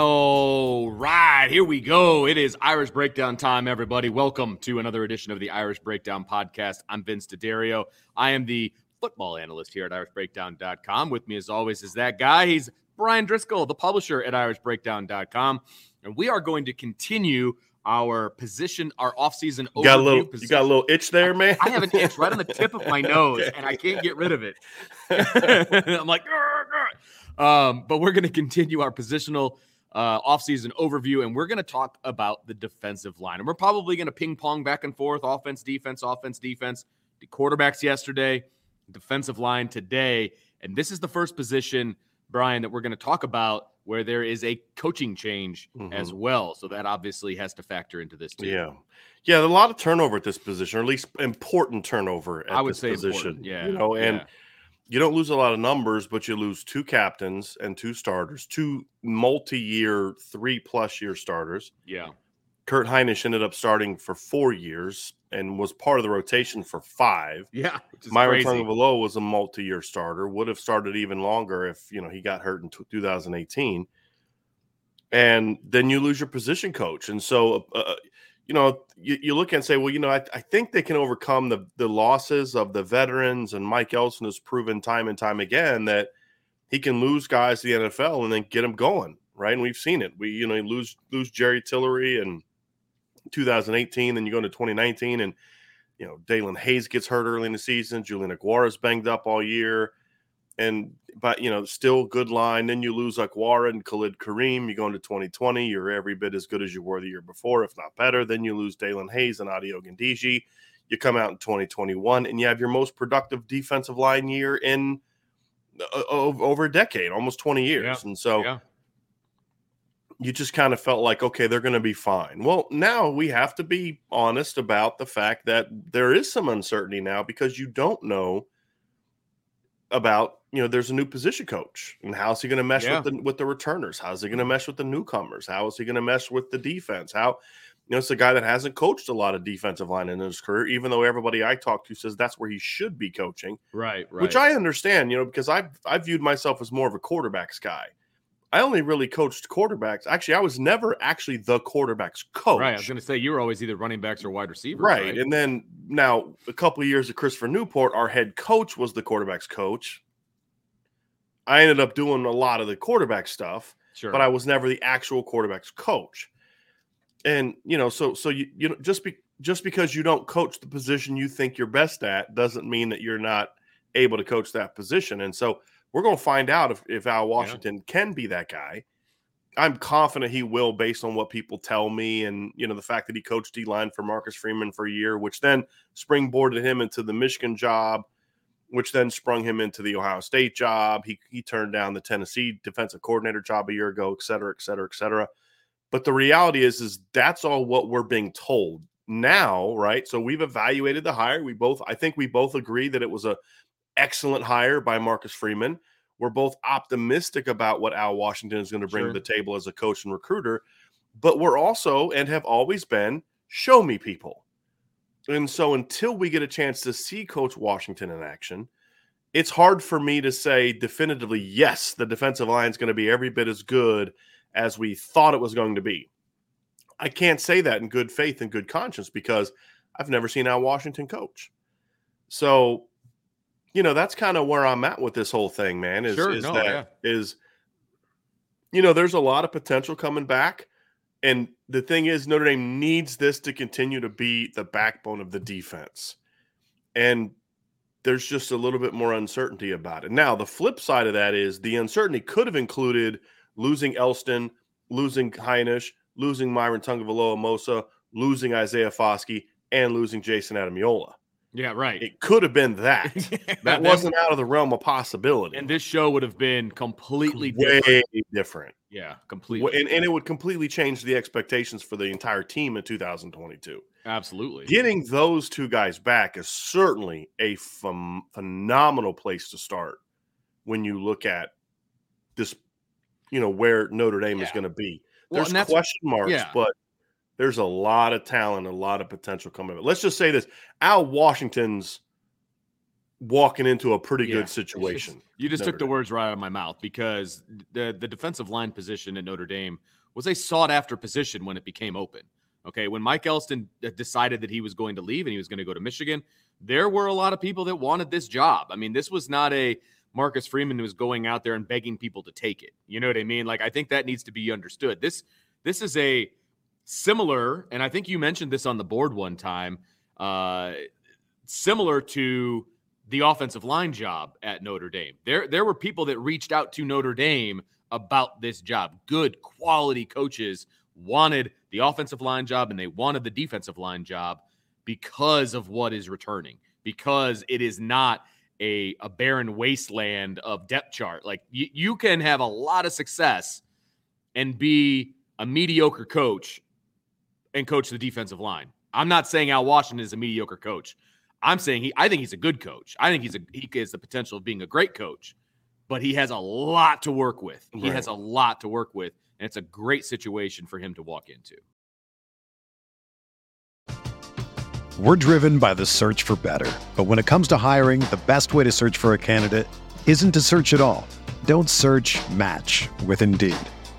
All right, here we go. It is Irish Breakdown time, everybody. Welcome to another edition of the Irish Breakdown podcast. I'm Vince D'Addario. I am the football analyst here at irishbreakdown.com. With me, as always, is that guy. He's Bryan Driskell, the publisher at irishbreakdown.com. And we are going to continue our position, our offseason You got a little, position. you got a little itch there, man. I have an itch right on the tip of my nose, and I can't get rid of it. I'm like, "Grr, grr." um, but we're going to continue our positional uh, offseason overview, and we're going to talk about the defensive line. And we're probably going to ping pong back and forth offense, defense, offense, defense. The quarterbacks yesterday, defensive line today. And this is the first position, Brian, that we're going to talk about where there is a coaching change as well. So that obviously has to factor into this too. Yeah, yeah. A lot of turnover at this position, or at least important turnover at I would this say position. important, yeah, you know, and yeah. You don't lose a lot of numbers, but you lose two captains and two starters, two multi-year, three-plus year starters. Yeah. Kurt Hinish ended up starting for four years and was part of the rotation for five. Yeah. Myron crazy. Was a multi-year starter. Would have started even longer if you know he got hurt in t- 2018. And then you lose your position coach, and so uh, you know you, you look and say, well, you know, I, I think they can overcome the the losses of the veterans, and Mike Elston has proven time and time again that he can lose guys to the NFL and then get them going, right? And we've seen it. We you know lose lose Jerry Tillery and 2018, then you go into 2019 and you know, Daelin Hayes gets hurt early in the season. Julian Okwara's banged up all year. And, but, you know, still good line. Then you lose Okwara and Khalid Kareem. You go into 2020, you're every bit as good as you were the year before, if not better. Then you lose Daelin Hayes and Ade Ogundeji. You come out in 2021 and you have your most productive defensive line year in uh, over a decade, almost 20 years. Yeah. And so, Yeah. you just kind of felt like, okay, they're going to be fine. Well, now we have to be honest about the fact that there is some uncertainty now because you don't know about, you know, there's a new position coach and how's he going to mesh Yeah. with the with the returners? How's he going to mm-hmm. mesh with the newcomers? How is he going to mesh with the defense? How, you know, it's a guy that hasn't coached a lot of defensive line in his career, even though everybody I talk to says that's where he should be coaching Right. Right. which I understand, you know, because I I viewed myself as more of a quarterbacks guy. I only really coached quarterbacks. Actually, I was never actually the quarterbacks coach. Right. I was going to say you were always either running backs or wide receivers. Right. Right. And then now a couple of years of Christopher Newport, our head coach was the quarterbacks coach. I ended up doing a lot of the quarterback stuff, sure. but I was never the actual quarterbacks coach. And you know, so so you you know just be just because you don't coach the position you think you're best at doesn't mean that you're not able to coach that position. And so we're going to find out if, if Al Washington can be that guy. I'm confident he will, based on what people tell me, and you know the fact that he coached D line for Marcus Freeman for a year, which then springboarded him into the Michigan job, which then sprung him into the Ohio State job. He he turned down the Tennessee defensive coordinator job a year ago, et cetera, et cetera, et cetera. But the reality is, is that's all what we're being told now, right? So we've evaluated the hire. We both, I think, we both agree that it was a excellent hire by Marcus Freeman. we're both optimistic about what Al Washington is going to bring Sure. to the table as a coach and recruiter, but we're also and have always been show me people. And so until we get a chance to see Coach Washington in action, it's hard for me to say definitively, yes, the defensive line is going to be every bit as good as we thought it was going to be. I can't say that in good faith and good conscience because I've never seen Al Washington coach. So, you know, that's kind of where I'm at with this whole thing, man. Is, Sure, is no, that is, you know, there's a lot of potential coming back. And the thing is, Notre Dame needs this to continue to be the backbone of the defense. And there's just a little bit more uncertainty about it. Now, the flip side of that is the uncertainty could have included losing Elston, losing Hinish, losing Myron Tagovailoa-Amosa, losing Isaiah Foskey, and losing Jason Ademilola. Yeah, right. It could have been that. That wasn't out of the realm of possibility. And this show would have been completely way different. different. Yeah, completely. And, and it would completely change the expectations for the entire team in 2022. Absolutely. Getting those two guys back is certainly a phem- phenomenal place to start when you look at this, you know, where Notre Dame is going to be. There's that's- question marks, yeah. but there's a lot of talent, a lot of potential coming. But let's just say this: Al Washington's walking into a pretty Yeah. good situation. You just Notre took the Dame. words right out of my mouth because the the defensive line position at Notre Dame was a sought after position when it became open. Okay, when Mike Elston uh, decided that he was going to leave and he was going to go to Michigan, there were a lot of people that wanted this job. I mean, this was not a Marcus Freeman was going out there and begging people to take it. You know what I mean? Like I think that needs to be understood. This this is a similar, and I think you mentioned this on the board one time, uh, similar to the offensive line job at Notre Dame. There, there were people that reached out to Notre Dame about this job. Good quality coaches wanted the offensive line job and they wanted the defensive line job because of what is returning, because it is not a, a barren wasteland of depth chart. Like you, you can have a lot of success and be a mediocre coach and coach the defensive line. I'm not saying Al Washington is a mediocre coach. I'm saying he I think he's a good coach. I think he's a he has the potential of being a great coach, but he has a lot to work with. He has a lot to work with, and it's a great situation for him to walk into. We're driven by the search for better. But when it comes to hiring, the best way to search for a candidate isn't to search at all. Don't search match with Indeed.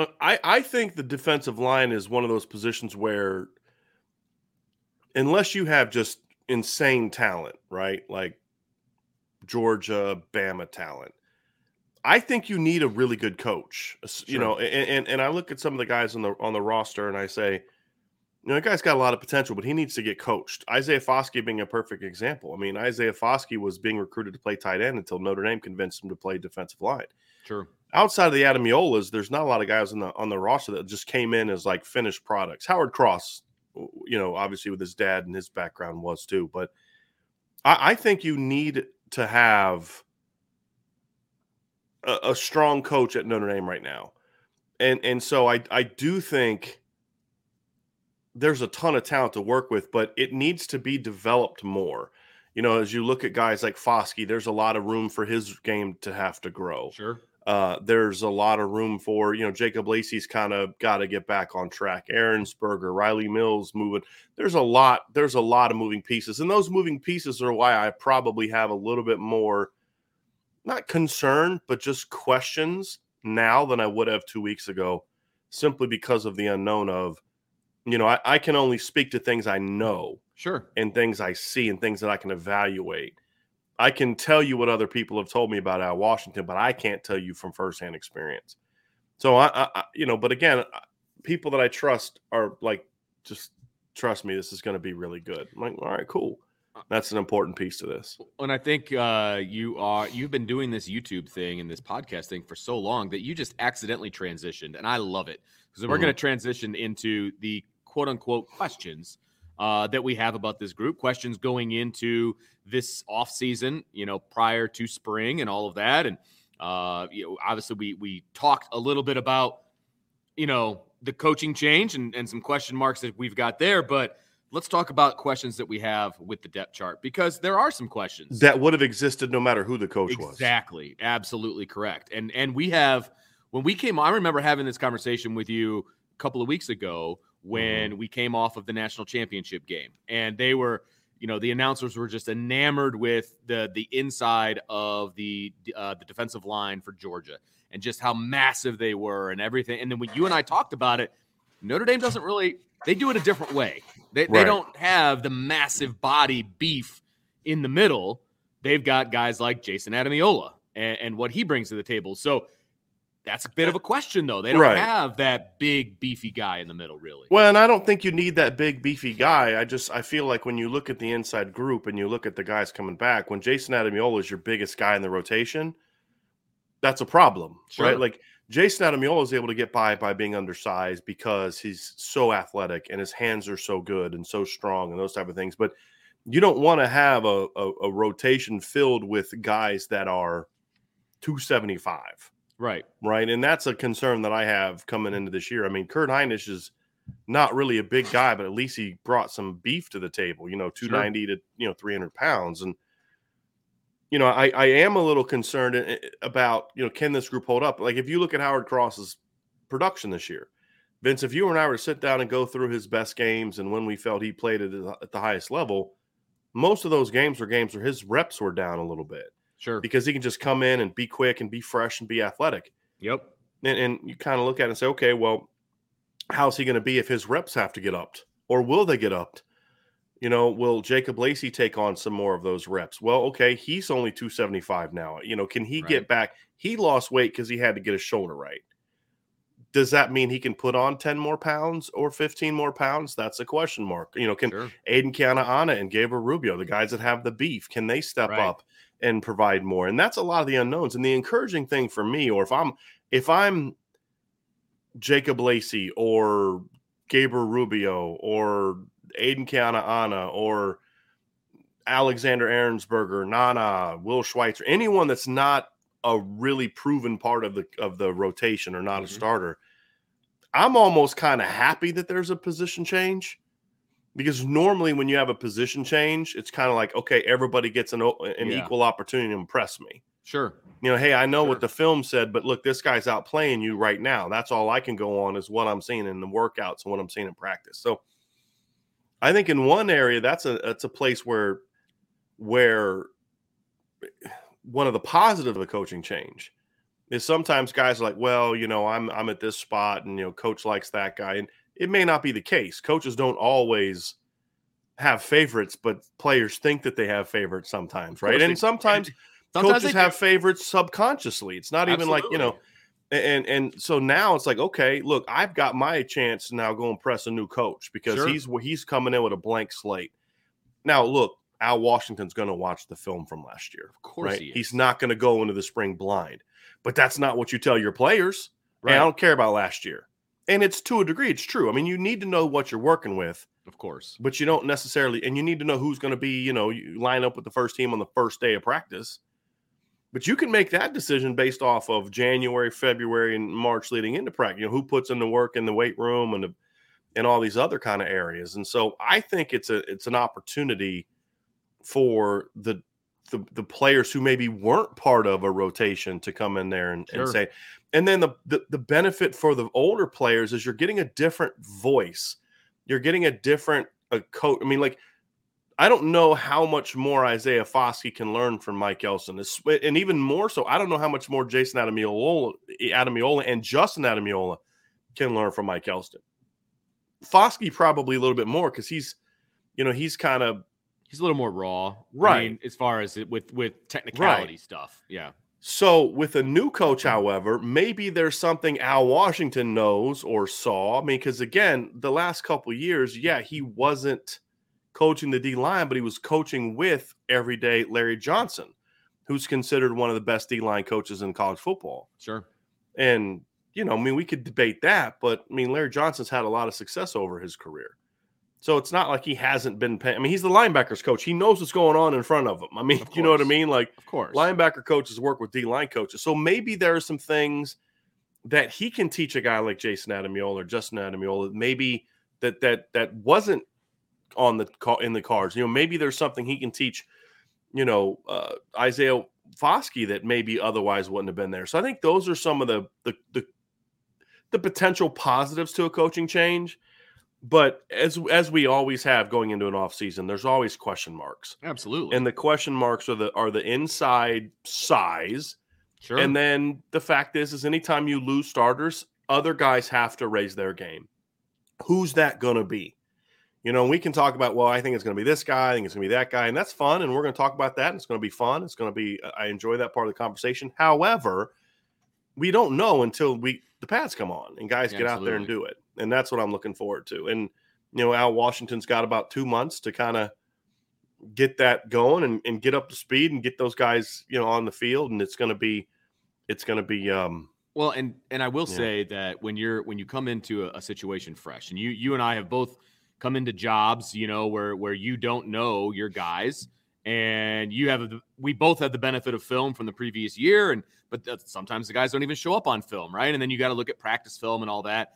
Uh, I, I think the defensive line is one of those positions where, unless you have just insane talent, right? Like Georgia, Bama talent, I think you need a really good coach. S- You know, and, and and I look at some of the guys on the on the roster and I say, you know, that guy's got a lot of potential, but he needs to get coached. Isaiah Foskey being a perfect example. I mean, Isaiah Foskey was being recruited to play tight end until Notre Dame convinced him to play defensive line Sure. outside of the Ademilolas, there's not a lot of guys on the on the roster that just came in as like finished products. Howard Cross, you know, obviously with his dad and his background was too, but I, I think you need to have a, a strong coach at Notre Dame right now, and and so I I do think there's a ton of talent to work with, but it needs to be developed more. You know, as you look at guys like Foskey, there's a lot of room for his game to have to grow. Sure. Uh, there's a lot of room for, you know, Jacob Lacey's kind of got to get back on track. Ehrensberger, Riley Mills moving. There's a lot, there's a lot of moving pieces. And those moving pieces are why I probably have a little bit more, not concern, but just questions now than I would have two weeks ago, simply because of the unknown of, you know, I, I can only speak to things I know Sure. and things I see and things that I can evaluate. I can tell you what other people have told me about Al Washington, but I can't tell you from firsthand experience. So I, I you know, but again, people that I trust are like, just trust me, this is going to be really good. I'm like, all right, cool. That's an important piece to this. And I think uh, you are you've been doing this YouTube thing and this podcast thing for so long that you just accidentally transitioned, and I love it because we're Mhm. going to transition into the quote unquote questions uh, that we have about this group. Questions going into this off season, you know, prior to spring and all of that, and uh, you know, obviously we we talked a little bit about you know the coaching change and, and some question marks that we've got there, but. Let's talk about questions that we have with the depth chart because there are some questions That would have existed no matter who the coach was. Exactly. Absolutely correct. And and we have when we came I remember having this conversation with you a couple of weeks ago when we came off of the national championship game. And they were you know the announcers were just enamored with the the inside of the uh, the defensive line for Georgia and just how massive they were and everything. And then when you and I talked about it Notre Dame doesn't really they do it a different way. They, they don't have the massive body beef in the middle. They've got guys like Jason Ademilola and, and what he brings to the table. So that's a bit of a question, though. They don't Right. have that big, beefy guy in the middle, really. Well, and I don't think you need that big beefy guy. I just I feel like when you look at the inside group and you look at the guys coming back, when Jason Ademilola is your biggest guy in the rotation, that's a problem, Sure. right? Like Jason Ademilola is able to get by by being undersized because he's so athletic and his hands are so good and so strong and those type of things. But you don't want to have a, a, a rotation filled with guys that are 275 Right. right? And that's a concern that I have coming into this year. I mean, Kurt Hinish is not really a big guy, but at least he brought some beef to the table. You know, two ninety to you know three hundred pounds, and you know, I I am a little concerned i- i- about you know can this group hold up? Like if you look at Howard Cross's production this year, Vince, if you and I were to sit down and go through his best games and when we felt he played at the highest level, most of those games were games where his reps were down a little bit Sure. because he can just come in and be quick and be fresh and be athletic Yep. and, and you kind of look at it and say, okay, well, how's he going to be if his reps have to get upped, or will they get upped? You know, will Jacob Lacey take on some more of those reps? Well, okay, he's only 275 now. You know, can he Right. get back? He lost weight because he had to get his shoulder right. Does that mean he can put on 10 more pounds or 15 more pounds? That's a question mark. You know, can Sure. Aiden Keanaaina and Gabriel Rubio, the guys that have the beef, can they step Right. up and provide more? And that's a lot of the unknowns. And the encouraging thing for me, or if I'm if I'm Jacob Lacey or Gabriel Rubio or Aiden Keanaaina or Alexander Ehrensberger, Nana, Will Schweitzer, anyone that's not a really proven part of the of the rotation or not Mhm. a starter, I'm almost kind of happy that there's a position change because normally when you have a position change, it's kind of like okay, everybody gets an an Yeah. equal opportunity to impress me. Sure. You know, hey, I know Sure. what the film said, but look, this guy's out playing you right now. That's all I can go on is what I'm seeing in the workouts and what I'm seeing in practice. So I think in one area that's a that's a place where where one of the positive of the coaching change is sometimes guys are like, well, you know, I'm I'm at this spot and you know, coach likes that guy. And it may not be the case. Coaches don't always have favorites, but players think that they have favorites sometimes, right? And sometimes Sometimes coaches have favorites subconsciously. It's not even like you know, and and so now it's like okay, look, I've got my chance to now go impress a new coach because Sure. he's he's coming in with a blank slate. Now look, Al Washington's going to watch the film from last year, Of course right? he. He's not going to go into the spring blind, but that's not what you tell your players. Hey, I don't care about last year, and it's to a degree, it's true. I mean, you need to know what you're working with Of course. but you don't necessarily and you need to know who's going to be you know you line up with the first team on the first day of practice But you can make that decision based off of January, February, and March leading into practice. You know, who puts in the work in the weight room and the, and all these other kind of areas. And so I think it's a it's an opportunity for the the, the players who maybe weren't part of a rotation to come in there and, Sure. and say, and then the, the the benefit for the older players is you're getting a different voice. You're getting a different a coach. I mean, like I don't know how much more Isaiah Foskey can learn from Mike Elston, It's- and even more so, I don't know how much more Jason Ademilola, Ademilola and Justin Ademilola can learn from Mike Elston. Foskey probably a little bit more because he's, you know, he's kind of He's a little more raw, I Right. mean, as far as it, with with technicality stuff. Yeah, So with a new coach, however, maybe there's something Al Washington knows or saw. I mean, because again, the last couple years, yeah, he wasn't coaching the D line, but he was coaching with everyday Larry Johnson, who's considered one of the best D line coaches in college football. sure. And you know, I mean, we could debate that, but I mean, Larry Johnson's had a lot of success over his career. So it's not like he hasn't been paying. I mean, he's the linebackers coach. He knows what's going on in front of him. I mean, you know what I mean? Like Of course. linebacker coaches work with D line coaches. So maybe there are some things that he can teach a guy like Jason Ademilola or Justin Ademilola. Maybe that that that wasn't on the call in the cards. You know, maybe there's something he can teach. You know, uh, Isaiah Foskey that maybe otherwise wouldn't have been there. So I think those are some of the the the, the potential positives to a coaching change. But as as we always have going into an off season, there's always question marks. Absolutely. and the question marks are the are the inside size. Sure. and then the fact is is anytime you lose starters other guys have to raise their game. Who's that going to be? You know we can talk about well i think it's going to be this guy i think it's going to be that guy and that's fun and we're going to talk about that and it's going to be fun it's going to be i enjoy that part of the conversation. However we don't know until we the pads come on and guys get out there and do it and that's what i'm looking forward to and you know al washington's got about two months to kind of get that going and, and get up to speed and get those guys you know on the field and it's going to be it's going to be um Well, and and I will Yeah. say that when you're when you come into a, a situation fresh, and you you and I have both come into jobs, you know, where where you don't know your guys, and you have the, we both have the benefit of film from the previous year, and but sometimes the guys don't even show up on film, right? And then you got to look at practice film and all that,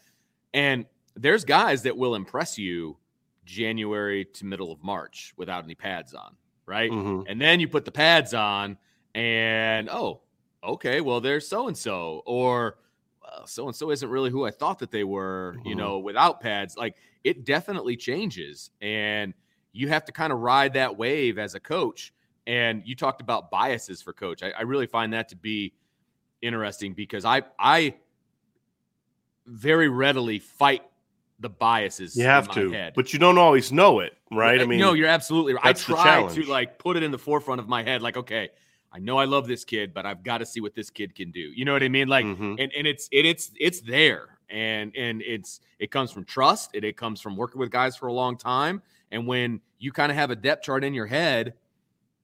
and there's guys that will impress you January to middle of March without any pads on, right? mhm. And then you put the pads on, and oh, okay, well, there's so and so, or so and so isn't really who I thought that they were, you Mhm. know, without pads. Like it definitely changes. And you have to kind of ride that wave as a coach. And you talked about biases for coach. I, I really find that to be interesting because I, I very readily fight the biases. you in have my to head. but you don't always know it right i mean no, you're absolutely right. I try to like put it in the forefront of my head, like, okay, I know I love this kid, but I've got to see what this kid can do. You know what I mean? Like, Mhm. and and it's it, it's it's there, and and it's it comes from trust. It it comes from working with guys for a long time, and when you kind of have a depth chart in your head.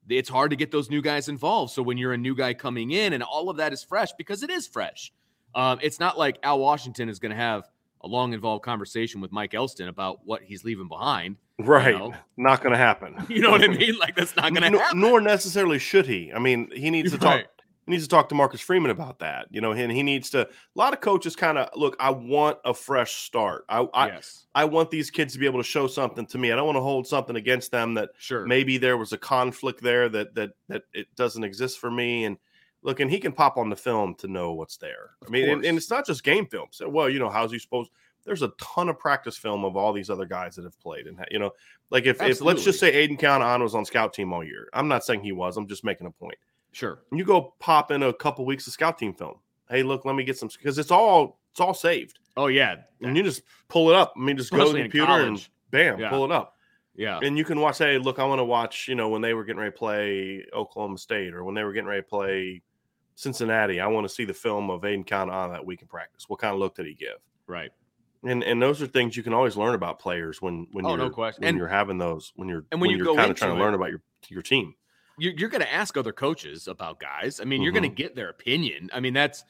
It's hard to get those new guys involved. So when you're a new guy coming in, and all of that is fresh because it is fresh. Um, it's not like Al Washington is going to have a long involved conversation with Mike Elston about what he's leaving behind. right know? not going to happen You know what I mean? Like that's not going to happen. nor necessarily should he i mean he needs to talk Right. he needs to talk to Marcus Freeman about that. You know, and he needs to. A lot of coaches kind of look. I want a fresh start. I I, yes, I want these kids to be able to show something to me. I don't want to hold something against them that sure. maybe there was a conflict there that that that it doesn't exist for me. And look, and he can pop on the film to know what's there. I mean, and, and it's not just game film. So, well, you know, how's he supposed? There's a ton of practice film of all these other guys that have played, and you know, like if, if let's just say Aiden Count on was on scout team all year. I'm not saying he was. I'm just making a point. Sure. And you go pop in a couple weeks of scout team film. Hey, look, let me get some because it's all it's all saved, Oh yeah. and you just pull it up. I mean, just go to the computer and bam, Yeah. pull it up, Yeah. and you can watch. Hey, look, I want to watch. You know, when they were getting ready to play Oklahoma State, or when they were getting ready to play Cincinnati, I want to see the film of Aiden Count on that week in practice. What kind of look did he give? Right. And and those are things you can always learn about players when when Oh, you're no question. when and you're having those when you're and when you you're kind of trying to learn about your your team. You're, you're going to ask other coaches about guys. I mean, you're going Mm-hmm. to get their opinion. I mean, that's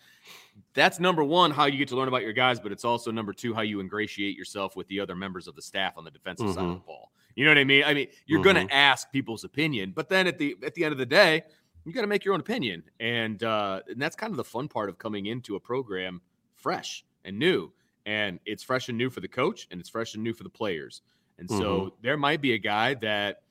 that's number one, how you get to learn about your guys, but it's also number two, how you ingratiate yourself with the other members of the staff on the defensive side of Mm-hmm. the ball. You know what I mean? I mean, you're going to ask people's opinion, but then at the at the end of the day, you got to make your own opinion, and uh, and that's kind of the fun part of coming into a program fresh and new, and it's fresh and new for the coach, and it's fresh and new for the players, and so mm-hmm. there might be a guy that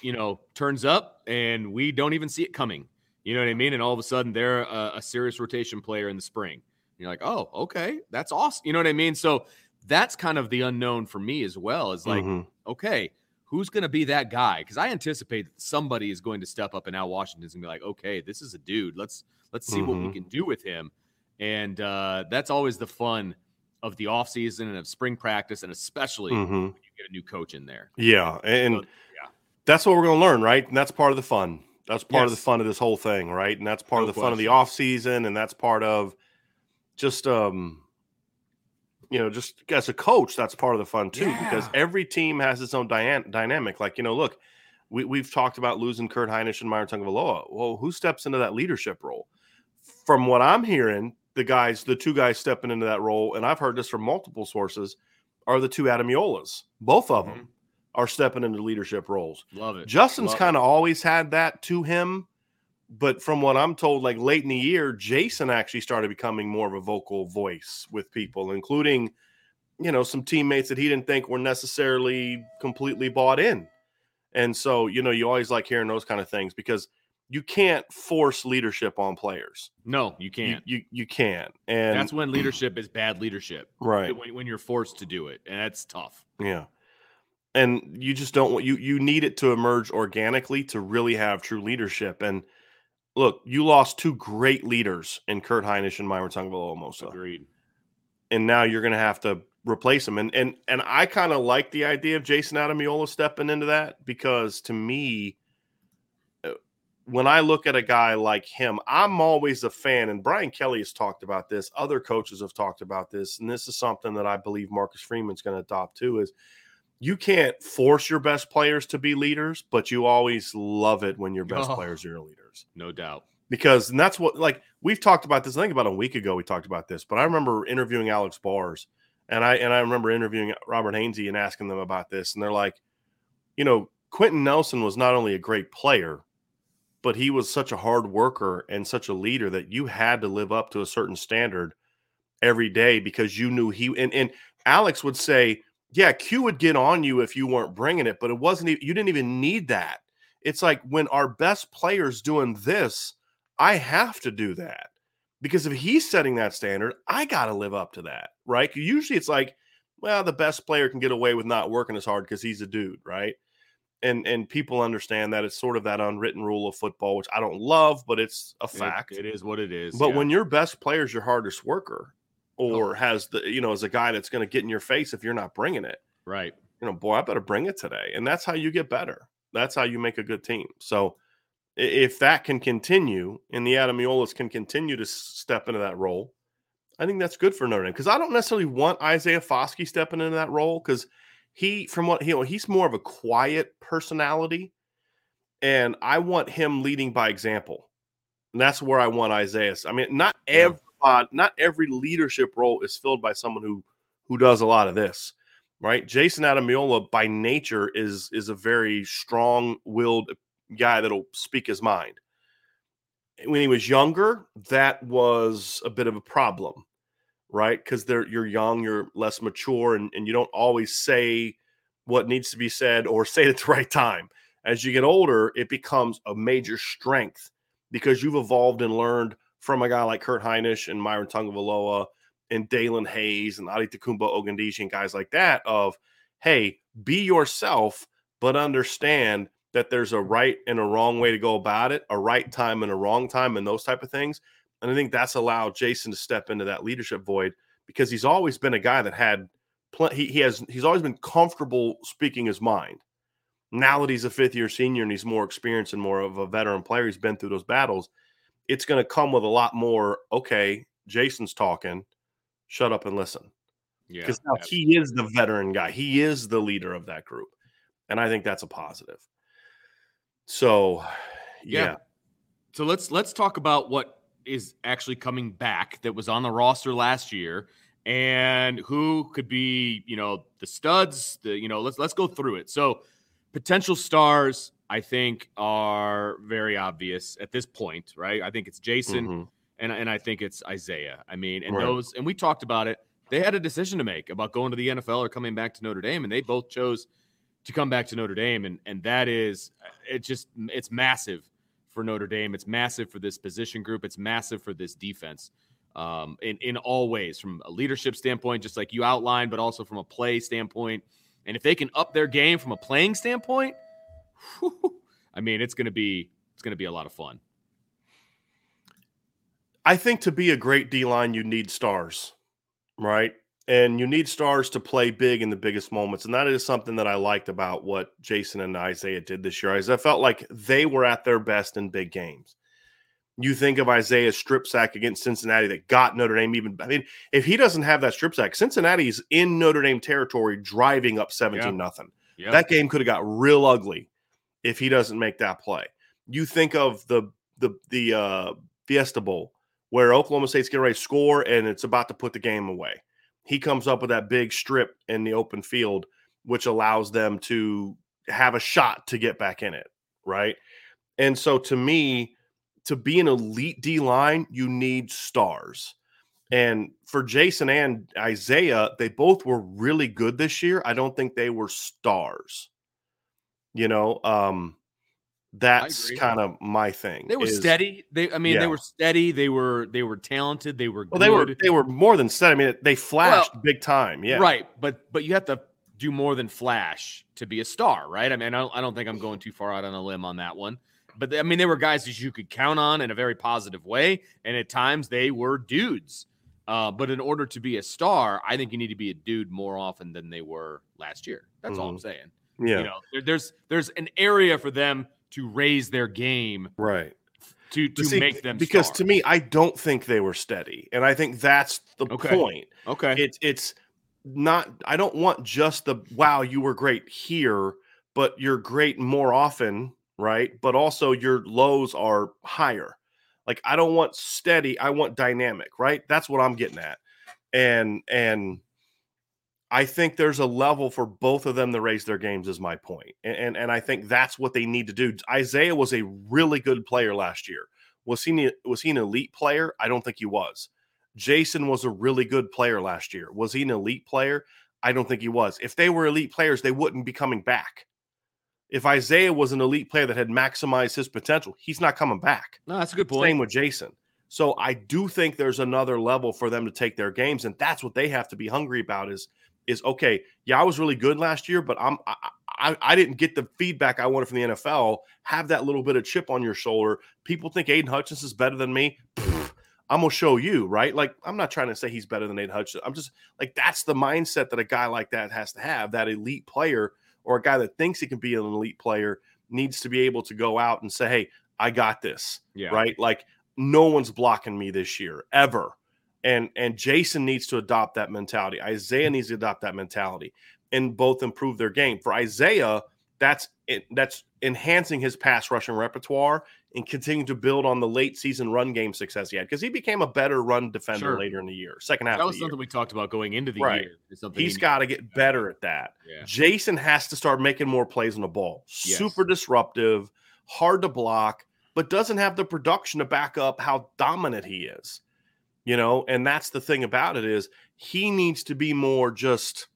you know turns up, and we don't even see it coming. You know what I mean? And all of a sudden, they're a, a serious rotation player in the spring. You're like, oh, okay, that's awesome. You know what I mean? So that's kind of the unknown for me as well. Is like, mm-hmm. okay, who's going to be that guy? Because I anticipate that somebody is going to step up, and now Washington's going to be like, okay, this is a dude. Let's let's see mm-hmm. what we mm-hmm. can do with him. And uh, that's always the fun of the offseason and of spring practice, and especially mm-hmm. when you get a new coach in there. Yeah, and so, yeah. That's what we're going to learn, right? And that's part of the fun. That's part yes. of the fun of this whole thing, right? And that's part no of the question. fun of the off season, and that's part of just um you know, just as a coach, that's part of the fun too, yeah. because every team has its own dy- dynamic. Like, you know, look, we, we've talked about losing Kurt Hinish and Myron Tagovailoa. Well, who steps into that leadership role? From what I'm hearing, the guys, the two guys stepping into that role, and I've heard this from multiple sources, are the two Ademilolas. Both of them mm-hmm. Are stepping into leadership roles. Love it. Justin's kind of always had that to him but from what I'm told, like late in the year, Jason actually started becoming more of a vocal voice with people, including, you know, some teammates that he didn't think were necessarily completely bought in. And so, you know, you always like hearing those kind of things because you can't force leadership on players. No, you can't. You you, you can't. And that's when leadership is bad leadership. Right. When, when you're forced to do it. And that's tough. Yeah. And you just don't want you you need it to emerge organically to really have true leadership. And look, you lost two great leaders in Kurt Hinish and Myron Tagovailoa Agreed. And now you're going to have to replace them. And and and I kind of like the idea of Jason Ademilola stepping into that because to me, uh, when I look at a guy like him, I'm always a fan. And Brian Kelly has talked about this. Other coaches have talked about this, and this is something that I believe Marcus Freeman's going to adopt too. Is you can't force your best players to be leaders, but you always love it when your best oh, players are your leaders. No doubt. Because and that's what like we've talked about this. I think about a week ago we talked about this, but I remember interviewing Alex Bars and I and I remember interviewing Robert Hainsey and asking them about this, and they're like, you know, Quenton Nelson was not only a great player, but he was such a hard worker and such a leader that you had to live up to a certain standard every day because you knew he and, and Alex would say yeah, Q would get on you if you weren't bringing it, but it wasn't, you didn't even need that. It's like when our best player's doing this, I have to do that because if he's setting that standard, I got to live up to that, right? Usually it's like, well, the best player can get away with not working as hard because he's a dude, right? And and people understand that it's sort of that unwritten rule of football, which I don't love, but it's a fact. it, it is what it is. But yeah. when your best player is your hardest worker, or oh. has the you know as a guy that's going to get in your face if you're not bringing it. Right. You know, boy, I better bring it today, and that's how you get better. That's how you make a good team. So if that can continue and the Ademilolas can continue to step into that role, I think that's good for Notre Dame because I don't necessarily want Isaiah Foskey stepping into that role because he, from what he, you know, he's more of a quiet personality, and I want him leading by example. And that's where I want Isaiah. I mean, not every uh, not every leadership role is filled by someone who who does a lot of this, right? Jason Ademilola by nature is is a very strong-willed guy that'll speak his mind. When he was younger, that was a bit of a problem, right? Because they're you're young, you're less mature, and, and you don't always say what needs to be said or say it at the right time. As you get older, it becomes a major strength because you've evolved and learned from a guy like Kurt Hinish and Myron Tagovailoa and Daelin Hayes and Adetokunbo Ogundeji and guys like that of, hey, be yourself, but understand that there's a right and a wrong way to go about it, a right time and a wrong time, and those type of things. And I think that's allowed Jason to step into that leadership void because he's always been a guy that had pl- he, he has he's always been comfortable speaking his mind. Now that he's a fifth year senior and he's more experienced and more of a veteran player, he's been through those battles it's going to come with a lot more. Okay, Jason's talking. Shut up and listen. Yeah, because now he is the veteran guy. He is the leader of that group, and I think that's a positive. So, yeah. yeah. So let's let's talk about what is actually coming back that was on the roster last year and who could be, you know, the studs, the you know, let's let's go through it. So, potential stars I think are very obvious at this point, right? I think it's Jason Mhm. and and I think it's Isaiah. I mean, and Right. those and we talked about it. They had a decision to make about going to the NFL or coming back to Notre Dame, and they both chose to come back to Notre Dame, and and that is it. Just it's massive for Notre Dame. It's massive for this position group. It's massive for this defense. Um, in in all ways, from a leadership standpoint, just like you outlined, but also from a play standpoint. And if they can up their game from a playing standpoint, whew, I mean, it's going to be it's going to be a lot of fun. I think to be a great D line, you need stars, right? And you need stars to play big in the biggest moments. And that is something that I liked about what Jason and Isaiah did this year. Is I felt like they were at their best in big games. You think of Isaiah's strip sack against Cincinnati that got Notre Dame even. I mean, if he doesn't have that strip sack, Cincinnati's in Notre Dame territory driving up 17 nothing. Yeah. That game could have got real ugly if he doesn't make that play. You think of the the the uh, Fiesta Bowl where Oklahoma State's getting ready to score and it's about to put the game away. He comes up with that big strip in the open field, which allows them to have a shot to get back in it, right? And so to me, to be an elite D line, you need stars. And for Jason and Isaiah, they both were really good this year. I don't think they were stars. You know, um, that's kind of my thing. They were is- steady. They, I mean, Yeah. they were steady. They were, they were talented. They were. Well, they were they were more than steady. I mean, they flashed big time. Yeah, right. But, but you have to do more than flash to be a star, right? I mean, I don't, I don't think I'm going too far out on a limb on that one. But I mean, they were guys that you could count on in a very positive way, and at times they were dudes. Uh, but in order to be a star, I think you need to be a dude more often than they were last year. That's all I'm saying. Yeah, You know, there, there's there's an area for them to raise their game right. to to see, make them because stars. to me, I don't think they were steady, and I think that's the Okay. point. okay, It's it's not. I don't want just the wow, you were great here, but you're great more often, right? But also your lows are higher. Like I don't want steady. I want dynamic, right? That's what I'm getting at, and and. I think there's a level for both of them to raise their games, is my point. And, and and I think that's what they need to do. Isaiah was a really good player last year. Was he was he an elite player? I don't think he was. Jason was a really good player last year. Was he an elite player? I don't think he was. If they were elite players, they wouldn't be coming back. If Isaiah was an elite player that had maximized his potential, he's not coming back. no, that's a good point. Same with Jason. So I do think there's another level for them to take their games, and that's what they have to be hungry about. Is is okay? Yeah, I was really good last year, but I'm I, I, I didn't get the feedback I wanted from the NFL. Have that little bit of chip on your shoulder. People think Aiden Hutchins is better than me. Pfft, I'm gonna show you, right? Like I'm not trying to say he's better than Aiden Hutchins. I'm just like that's the mindset that a guy like that has to have. That elite player or a guy that thinks he can be an elite player needs to be able to go out and say, "Hey, I got this." Yeah. right? Like no one's blocking me this year ever. And and Jason needs to adopt that mentality. Isaiah needs to adopt that mentality and both improve their game. For Isaiah, that's that's enhancing his pass rushing repertoire and continuing to build on the late season run game success he had because he became a better run defender Sure. later in the year, second half That was something we talked about going into the Right. year. Something He's he- got to get better at that. Yeah. Jason has to start making more plays on the ball. Yes. Super disruptive, hard to block, but doesn't have the production to back up how dominant he is. You know, and that's the thing about it is he needs to be more just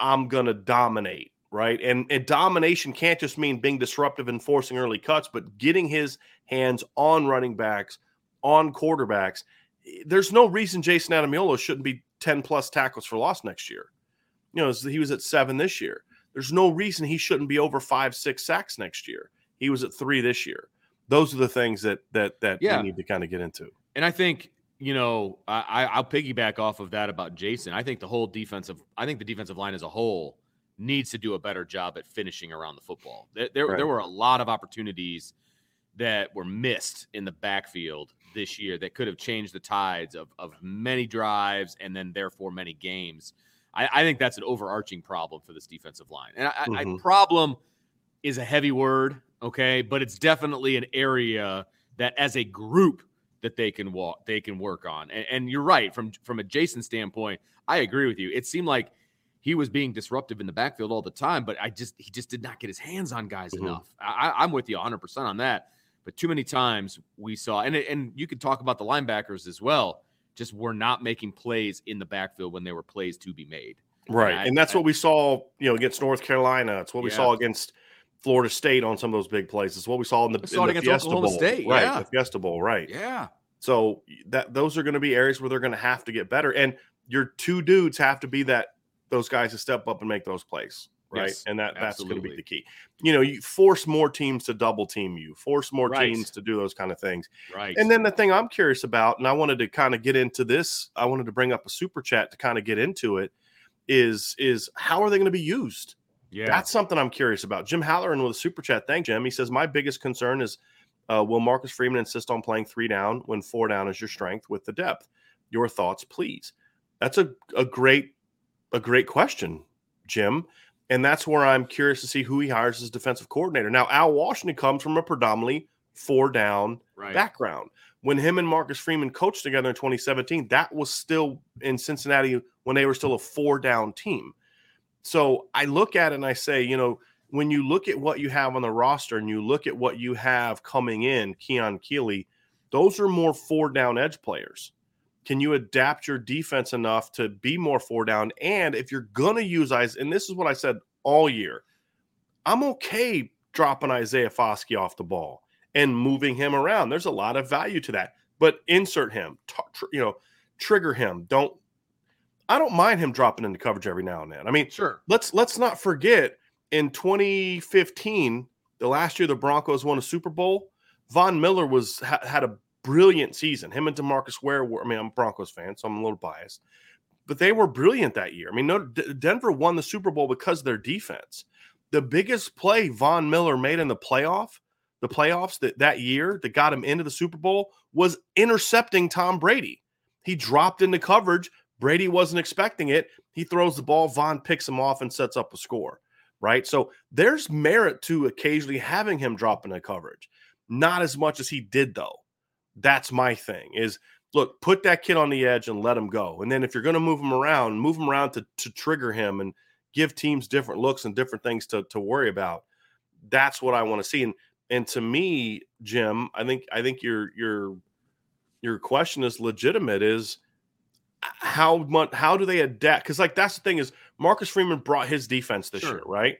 I'm going to dominate, right? And, and domination can't just mean being disruptive and forcing early cuts, but getting his hands on running backs, on quarterbacks. Eh, there's no reason Jason Ademilola shouldn't be 10 plus tackles for loss next year. You know, he was at seven this year. There's no reason he shouldn't be over five, six sacks next year. He was at three this year. Those are the things that that that Yeah. we need to kind of get into. And I think you know I, I- I'll piggyback off of that about Jason. I think the whole defensive, I think the defensive line as a whole needs to do a better job at finishing around the football. There, there, Right. there were a lot of opportunities that were missed in the backfield this year that could have changed the tides of, of many drives and then therefore many games. I, I think that's an overarching problem for this defensive line. And I, I, Mhm. problem is a heavy word, okay, but it's definitely an area that as a group that they can walk, they can work on. And, and you're right from from a Jason standpoint. I agree with you. It seemed like he was being disruptive in the backfield all the time, but I just he just did not get his hands on guys Mhm. enough. I, I'm with you 100 percent on that. But too many times we saw, and and you could talk about the linebackers as well. Just were not making plays in the backfield when there were plays to be made. Right. I- and that's I- what we saw, you know, against North Carolina. It's what we saw against Florida State on some of those big plays. It's what we saw in the, in the Fiesta Oklahoma Bowl. State, Right. yeah. The Fiesta Bowl. Right. Yeah, So that those are going to be areas where they're going to have to get better. And your two dudes have to be that those guys to step up and make those plays. Right. Yes, and that that's going to be the key. You know, you force more teams to double team you, force more Right. teams to do those kind of things. right. And then the thing I'm curious about, and I wanted to kind of get into this, I wanted to bring up a super chat to kind of get into it, is is how are they going to be used? Yeah, That's something I'm curious about. Jim Halloran with a super chat. Thank Jim. He says my biggest concern is uh, will Marcus Freeman insist on playing three down when four down is your strength with the depth? Your thoughts, please. That's a, a great a great question, Jim. And that's where I'm curious to see who he hires as defensive coordinator. Now, Al Washington comes from a predominantly four down right. background. When him and Marcus Freeman coached together in 2017, that was still in Cincinnati when they were still a four down team. So I look at it and I say, you know, when you look at what you have on the roster and you look at what you have coming in, Keon Keeley, those are more four down edge players. Can you adapt your defense enough to be more four down? And if you're to use eyes, and this is what I said all year, I'm okay dropping Isaiah Foskey off the ball and moving him around. There's a lot of value to that. But insert him, t- tr- you know, trigger him. Don't. I don't mind him dropping into coverage every now and then. I mean, Sure. let's let's not forget in 2015, the last year the Broncos won a Super Bowl. Von Miller was ha- had a brilliant season. Him and Demarcus Ware were. I mean, I'm a Broncos fan, so I'm a little biased, but they were brilliant that year. I mean, no, D- Denver won the Super Bowl because of their defense. The biggest play Von Miller made in the playoff, the playoffs that that year that got him into the Super Bowl was intercepting Tom Brady. He dropped into coverage. Brady wasn't expecting it. He throws the ball. Von picks him off and sets up a score. Right. So there's merit to occasionally having him drop in into coverage. Not as much as he did, though. That's my thing is look, put that kid on the edge and let him go. And then if you're going to move him around, move him around to, to trigger him and give teams different looks and different things to, to worry about. That's what I want to see. And and to me, Jim, I think I think your your your question is legitimate. Is how much how do they adapt? Because like that's the thing is Marcus Freeman brought his defense this Sure. year, right?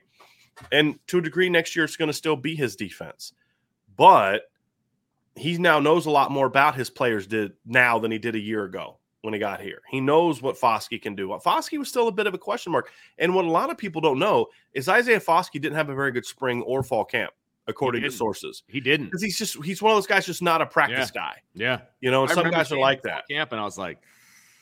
And to a degree, next year it's going to still be his defense, but he now knows a lot more about his players did now than he did a year ago when he got here. He knows what Foskey can do. Foskey was still a bit of a question mark, and what a lot of people don't know is Isaiah Foskey didn't have a very good spring or fall camp, according to sources, He didn't. because he's just he's one of those guys, just not a practice guy. Yeah. You know, some guys are like that. Camp, and I was like,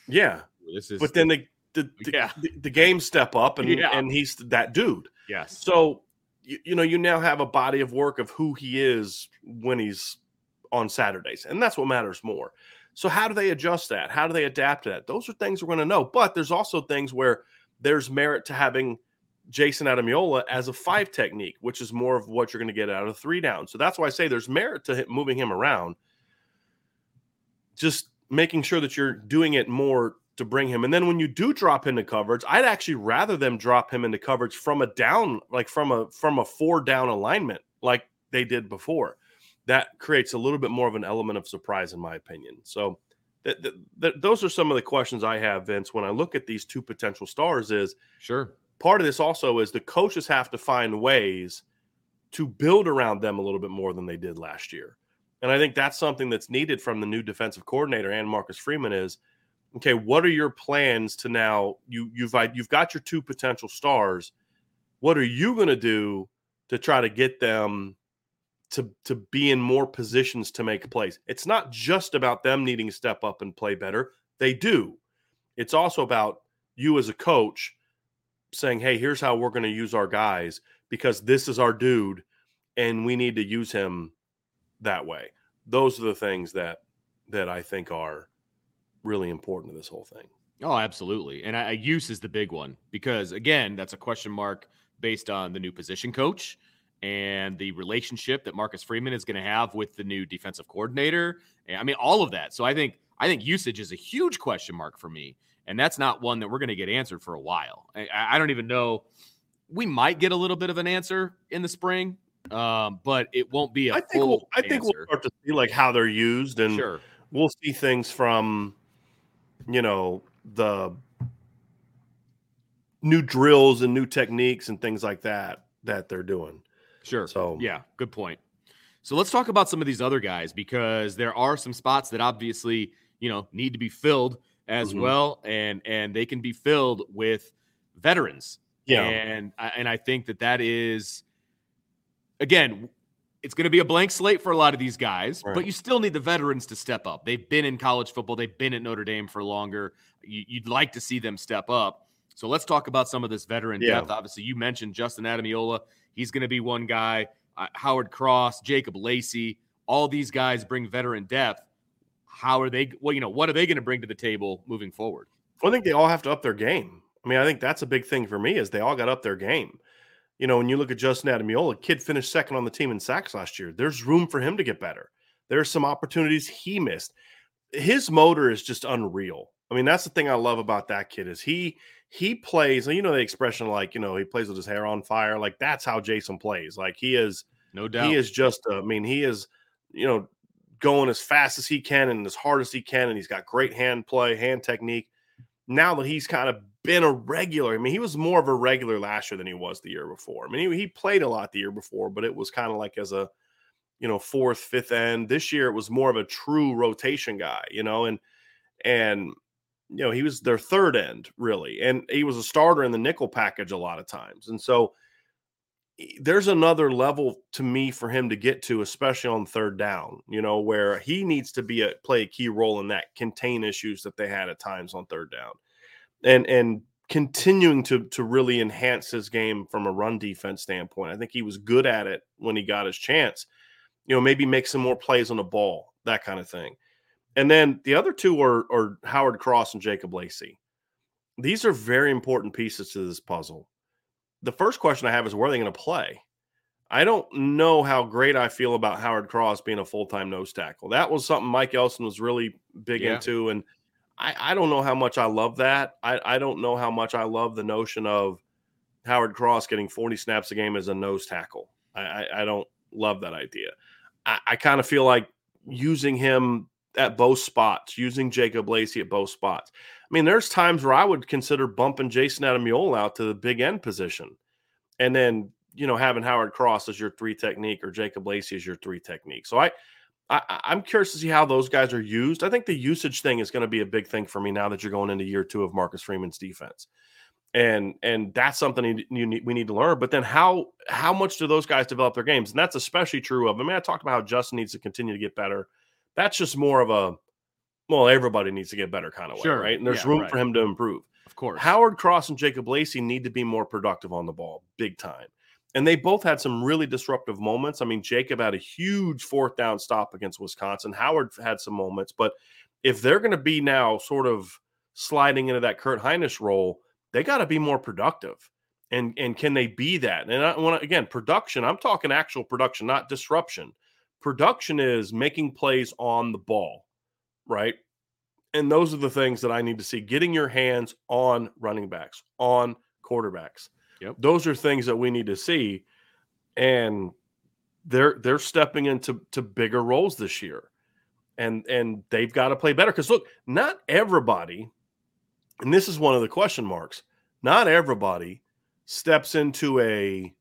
Yeah, this is. but then the the, the, Yeah. the, the games step up and Yeah. and he's that dude. yes. So you, you know you now have a body of work of who he is when he's on Saturdays, and that's what matters more. So how do they adjust that? How do they adapt to that? Those are things we're going to know. But there's also things where there's merit to having Jayson Ademilola as a five technique, which is more of what you're going to get out of three down. So that's why I say there's merit to moving him around. Just making sure that you're doing it more to bring him. And then when you do drop into coverage, I'd actually rather them drop him into coverage from a down, like from a from a four down alignment, like they did before. That creates a little bit more of an element of surprise, in my opinion. So th- th- th- those are some of the questions I have, Vince. When I look at these two potential stars, is Sure. part of this also is the coaches have to find ways to build around them a little bit more than they did last year. And I think that's something that's needed from the new defensive coordinator and Marcus Freeman is okay, what are your plans to now you you've you've got your two potential stars. What are you going to do to try to get them to to be in more positions to make plays? It's not just about them needing to step up and play better. They do. It's also about you as a coach saying, "Hey, here's how we're going to use our guys because this is our dude, and we need to use him that way." Those are the things that that I think are really important to this whole thing. Oh, absolutely. And I, use is the big one because again, that's a question mark based on the new position coach and the relationship that Marcus Freeman is going to have with the new defensive coordinator. I mean, all of that. So I think I think usage is a huge question mark for me. And that's not one that we're going to get answered for a while. I, I, don't even know. We might get a little bit of an answer in the spring, um, but it won't be a I think we'll, I think we'll start to see like how they're used, and sure. we'll see things from, you know, the new drills and new techniques and things like that that they're doing. Sure. So yeah, good point. So let's talk about some of these other guys because there are some spots that obviously you know need to be filled as mm-hmm. well, and and they can be filled with veterans. Yeah, and and I think that that is again. It's going to be a blank slate for a lot of these guys, right. but you still need the veterans to step up. They've been in college football, they've been at Notre Dame for longer. You'd like to see them step up. So let's talk about some of this veteran yeah. depth. Obviously, you mentioned Justin Ademilola. He's going to be one guy. Uh, Howard Cross, Jacob Lacey, all these guys bring veteran depth. How are they? Well, you know, what are they going to bring to the table moving forward? I think they all have to up their game. I mean, I think that's a big thing for me is they all got up their game. You know, when you look at Justin Ademilola, kid finished second on the team in sacks last year. There's room for him to get better. There's some opportunities he missed. His motor is just unreal. I mean, that's the thing I love about that kid is he he plays. You know the expression like you know he plays with his hair on fire. Like that's how Jason plays. Like he is no doubt. He is just. I mean, he is. You know, going as fast as he can and as hard as he can, and he's got great hand play, hand technique. Now that he's kind of been a regular, I mean, he was more of a regular last year than he was the year before. I mean, he, he played a lot the year before, but it was kind of like as a you know fourth, fifth end. This year it was more of a true rotation guy. You know, and and you know, he was their third end, really. And he was a starter in the nickel package a lot of times. And so there's another level to me for him to get to, especially on third down, you know, where he needs to be a play a key role in that contain issues that they had at times on third down. And and continuing to to really enhance his game from a run defense standpoint. I think he was good at it when he got his chance. You know, maybe make some more plays on the ball, that kind of thing. And then the other two are, are Howard Cross and Jacob Lacey. These are very important pieces to this puzzle. The first question I have is where are they going to play? I don't know how great I feel about Howard Cross being a full time nose tackle. That was something Mike Elston was really big yeah. into. And I, I, don't know how much I love that. I, I don't know how much I love the notion of Howard Cross getting 40 snaps a game as a nose tackle. I, I, I don't love that idea. I, I kind of feel like using him at both spots, using Jacob Lacey at both spots. I mean, there's times where I would consider bumping Jason Ademilola out to the big end position, and then you know having Howard Cross as your three technique or Jacob Lacey as your three technique. So I, I I'm curious to see how those guys are used. I think the usage thing is going to be a big thing for me now that you're going into year two of Marcus Freeman's defense and and that's something you need, we need to learn. But then how how much do those guys develop their games? And that's especially true of. I mean, I talked about how Justin needs to continue to get better. That's just more of a well, everybody needs to get better kind of way, sure. right? And there's yeah, room right. for him to improve. Of course. Howard Cross and Jacob Lacey need to be more productive on the ball, big time. And they both had some really disruptive moments. I mean, Jacob had a huge fourth down stop against Wisconsin. Howard had some moments, but if they're going to be now sort of sliding into that Kurt Hinish role, they got to be more productive. And and can they be that? And I want again, production. I'm talking actual production, not disruption. Production is making plays on the ball, right? And those are the things that I need to see. Getting your hands on running backs, on quarterbacks. Yep. Those are things that we need to see. And they're they're stepping into to bigger roles this year. And and they've got to play better. Because look, not everybody, and this is one of the question marks, not everybody steps into a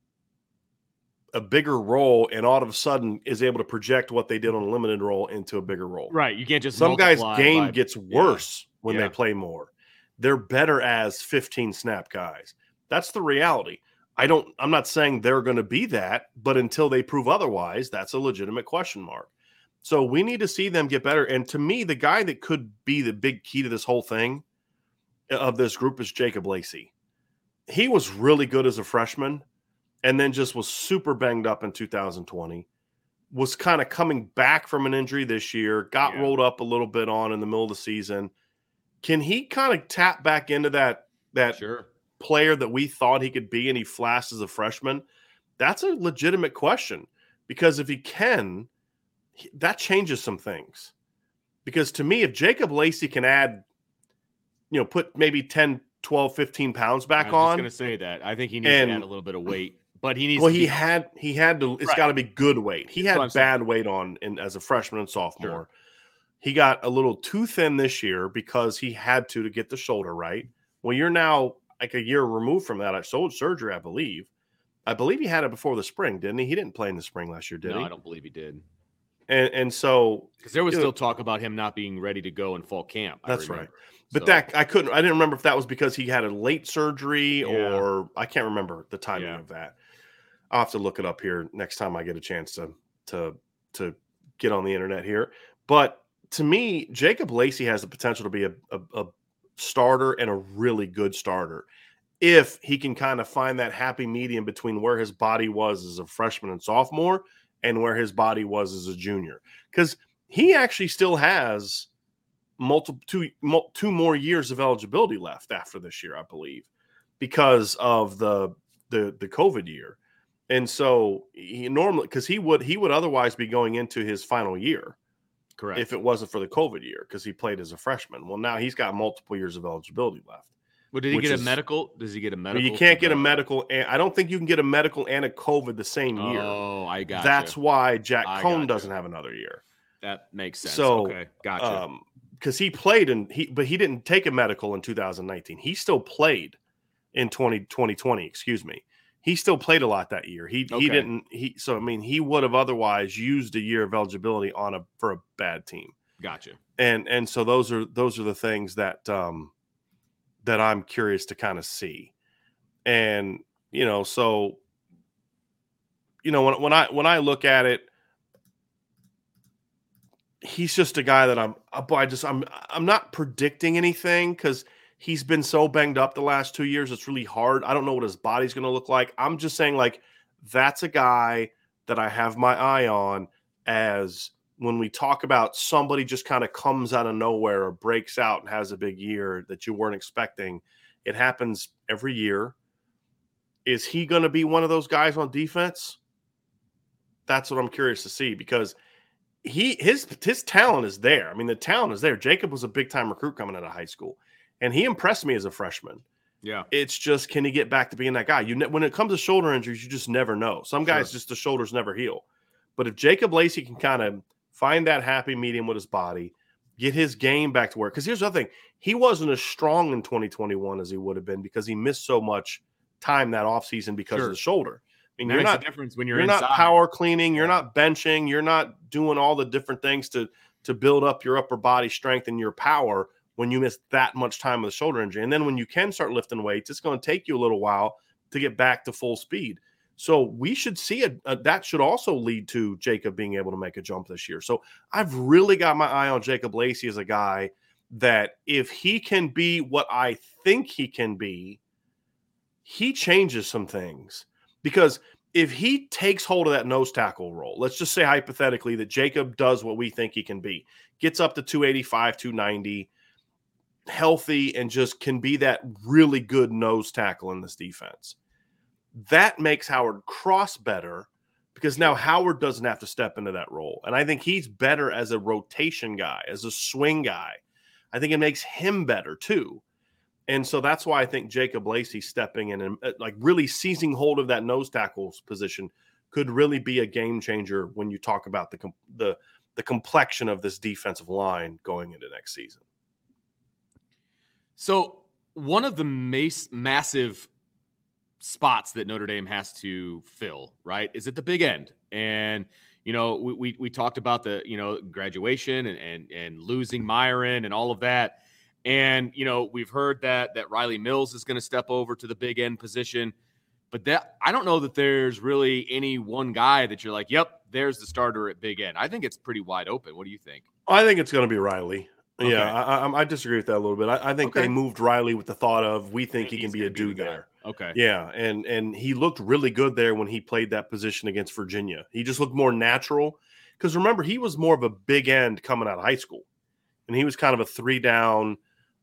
a bigger role and all of a sudden is able to project what they did on a limited role into a bigger role. Right. You can't just some guys' game by, gets worse yeah, when yeah. they play more. They're better as 15 snap guys. That's the reality. I don't I'm not saying they're going to be that, but until they prove otherwise, that's a legitimate question mark. So we need to see them get better. And to me, the guy that could be the big key to this whole thing uh, of this group is Jacob Lacey. He was really good as a freshman and then just was super banged up in 2020 was kind of coming back from an injury this year got yeah. rolled up a little bit on in the middle of the season can he kind of tap back into that that sure. Player that we thought he could be and he flashed as a freshman that's a legitimate question because if he can that changes some things Because to me, if Jacob Lacey can add, you know, put maybe 10, 12, 15 pounds back on I was on. going to say that. I think he needs to add a little bit of weight, but he needs. Well, he be- had he had to. It's Right. got to be good weight. He had saying. bad weight on in as a freshman and sophomore. He got a little too thin this year because he had to to get the shoulder right. Well, you're now like a year removed from that. I sold surgery, I believe. I believe he had it before the spring, didn't he? He didn't play in the spring last year, did no, he? I don't believe he did. And and so Because there was You know- still talk about him not being ready to go in fall camp. I That's right. But So, that I couldn't. I didn't remember if that was because he had a late surgery Yeah. or I can't remember the timing Yeah. of that. I'll have to look it up here next time I get a chance to to to get on the internet here. But to me, Jacob Lacey has the potential to be a, a, a starter and a really good starter if he can kind of find that happy medium between where his body was as a freshman and sophomore and where his body was as a junior. Because he actually still has multiple two two more years of eligibility left after this year, I believe, because of the the the COVID year. And so he normally because he would he would otherwise be going into his final year correct. if it wasn't for the COVID year because he played as a freshman. Well, now he's got multiple years of eligibility left. well, did he get a medical? Does he get a medical? you can't get a medical. And I don't think you can get a medical and a COVID the same year. Oh, I got That's why Jack I Coan doesn't have another year. that makes sense. So, okay, gotcha. Um, because he played and he, but he didn't take a medical in 2019. He still played in 20, 2020. Excuse me. He still played a lot that year. He Okay. he didn't. He so I mean he would have otherwise used a year of eligibility on a for a bad team. gotcha. And and so those are those are the things that um that I'm curious to kind of see. And you know so you know when when I when I look at it he's just a guy that I'm I just I'm I'm not predicting anything because he's been so banged up the last two years. It's really hard. I don't know what his body's going to look like. I'm just saying like that's a guy that I have my eye on as when we talk about somebody just kind of comes out of nowhere or breaks out and has a big year that you weren't expecting. It happens every year. Is he going to be one of those guys on defense? That's what I'm curious to see because he his his talent is there. I mean, the talent is there. Jacob was a big time recruit coming out of high school, and he impressed me as a freshman. Yeah. It's just can he get back to being that guy? You ne- when it comes to shoulder injuries, you just never know. Some guys Sure. just the shoulders never heal. But if Jacob Lacey can kind of find that happy medium with his body, get his game back to work. Because here's the thing: he wasn't as strong in 2021 as he would have been because he missed so much time that offseason because Sure. of the shoulder. I mean, That you're not difference when you're, you're, not power cleaning you're not benching you're not doing all the different things to to build up your upper body strength and your power when you miss that much time with a shoulder injury. And then when you can start lifting weights it's going to take you a little while to get back to full speed. So we should see it that should also lead to jacob being able to make a jump this year. So i've really got my eye on jacob lacey as a guy that if he can be what i think he can be he changes some things. Because if he takes hold of that nose tackle role, let's just say hypothetically that Jacob does what we think he can be, gets up to 285, 290, healthy, and just can be that really good nose tackle in this defense. That makes Howard Cross better because now Howard doesn't have to step into that role. And I think he's better as a rotation guy, as a swing guy. I think it makes him better too. And so that's why I think Jacob Lacey stepping in and uh, like really seizing hold of that nose tackles position could really be a game changer when you talk about the the the complexion of this defensive line going into next season. So one of the mas- massive spots that Notre Dame has to fill, right, is at the big end. And you know, we we, we talked about the you know graduation and and and losing Myron and all of that. And you know, we've heard that that Riley Mills is going to step over to the big end position. But that I don't know that there's really any one guy that you're like, yep, there's the starter at big end. I think it's pretty wide open. What do you think? I think it's going to be Riley. Okay. Yeah, I, I, I disagree with that a little bit. I, I think Okay. they moved Riley with the thought of we think he can be a dude guy. there. Okay. Yeah, and and he looked really good there when he played that position against Virginia. He just looked more natural because remember he was more of a big end coming out of high school, and he was kind of a three down,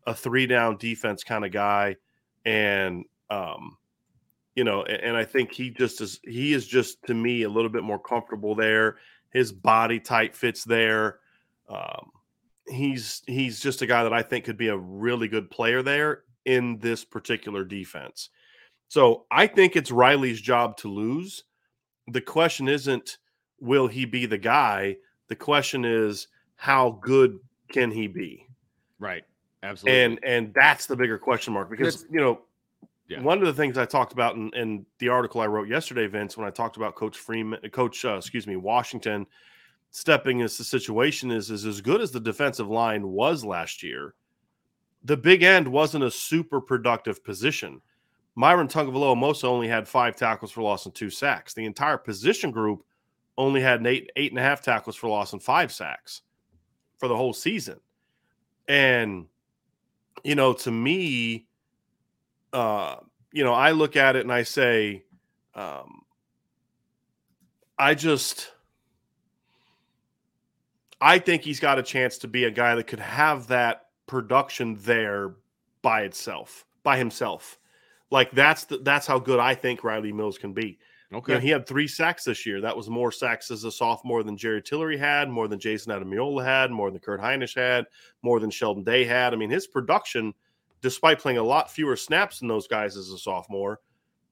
a three down defense kind of guy, and um, you know, and, and I think he just is he is just to me a little bit more comfortable there. His body type fits there. Um, he's he's just a guy that I think could be a really good player there in this particular defense. So I think it's Riley's job to lose. The question isn't will he be the guy? The question is how good can he be? Right. Absolutely. And and that's the bigger question mark because That's- you know Yeah. one of the things I talked about in, in the article I wrote yesterday, Vince, when I talked about Coach Freeman, Coach, uh, excuse me, Washington stepping as the situation is is as good as the defensive line was last year. The big end wasn't a super productive position. Myron Tagovailoa-Amosa only had five tackles for loss and two sacks. The entire position group only had an eight eight and a half tackles for loss and five sacks for the whole season. And you know, to me, uh, you know, I look at it and I say, um, I just, I think he's got a chance to be a guy that could have that production there by itself, by himself. Like that's the, that's how good I think Riley Mills can be. okay. You know, he had three sacks this year. That was more sacks as a sophomore than Jerry Tillery had, more than Jayson Ademilola had, more than Kurt Hinish had, more than Sheldon Day had. I mean, his production, despite playing a lot fewer snaps than those guys as a sophomore,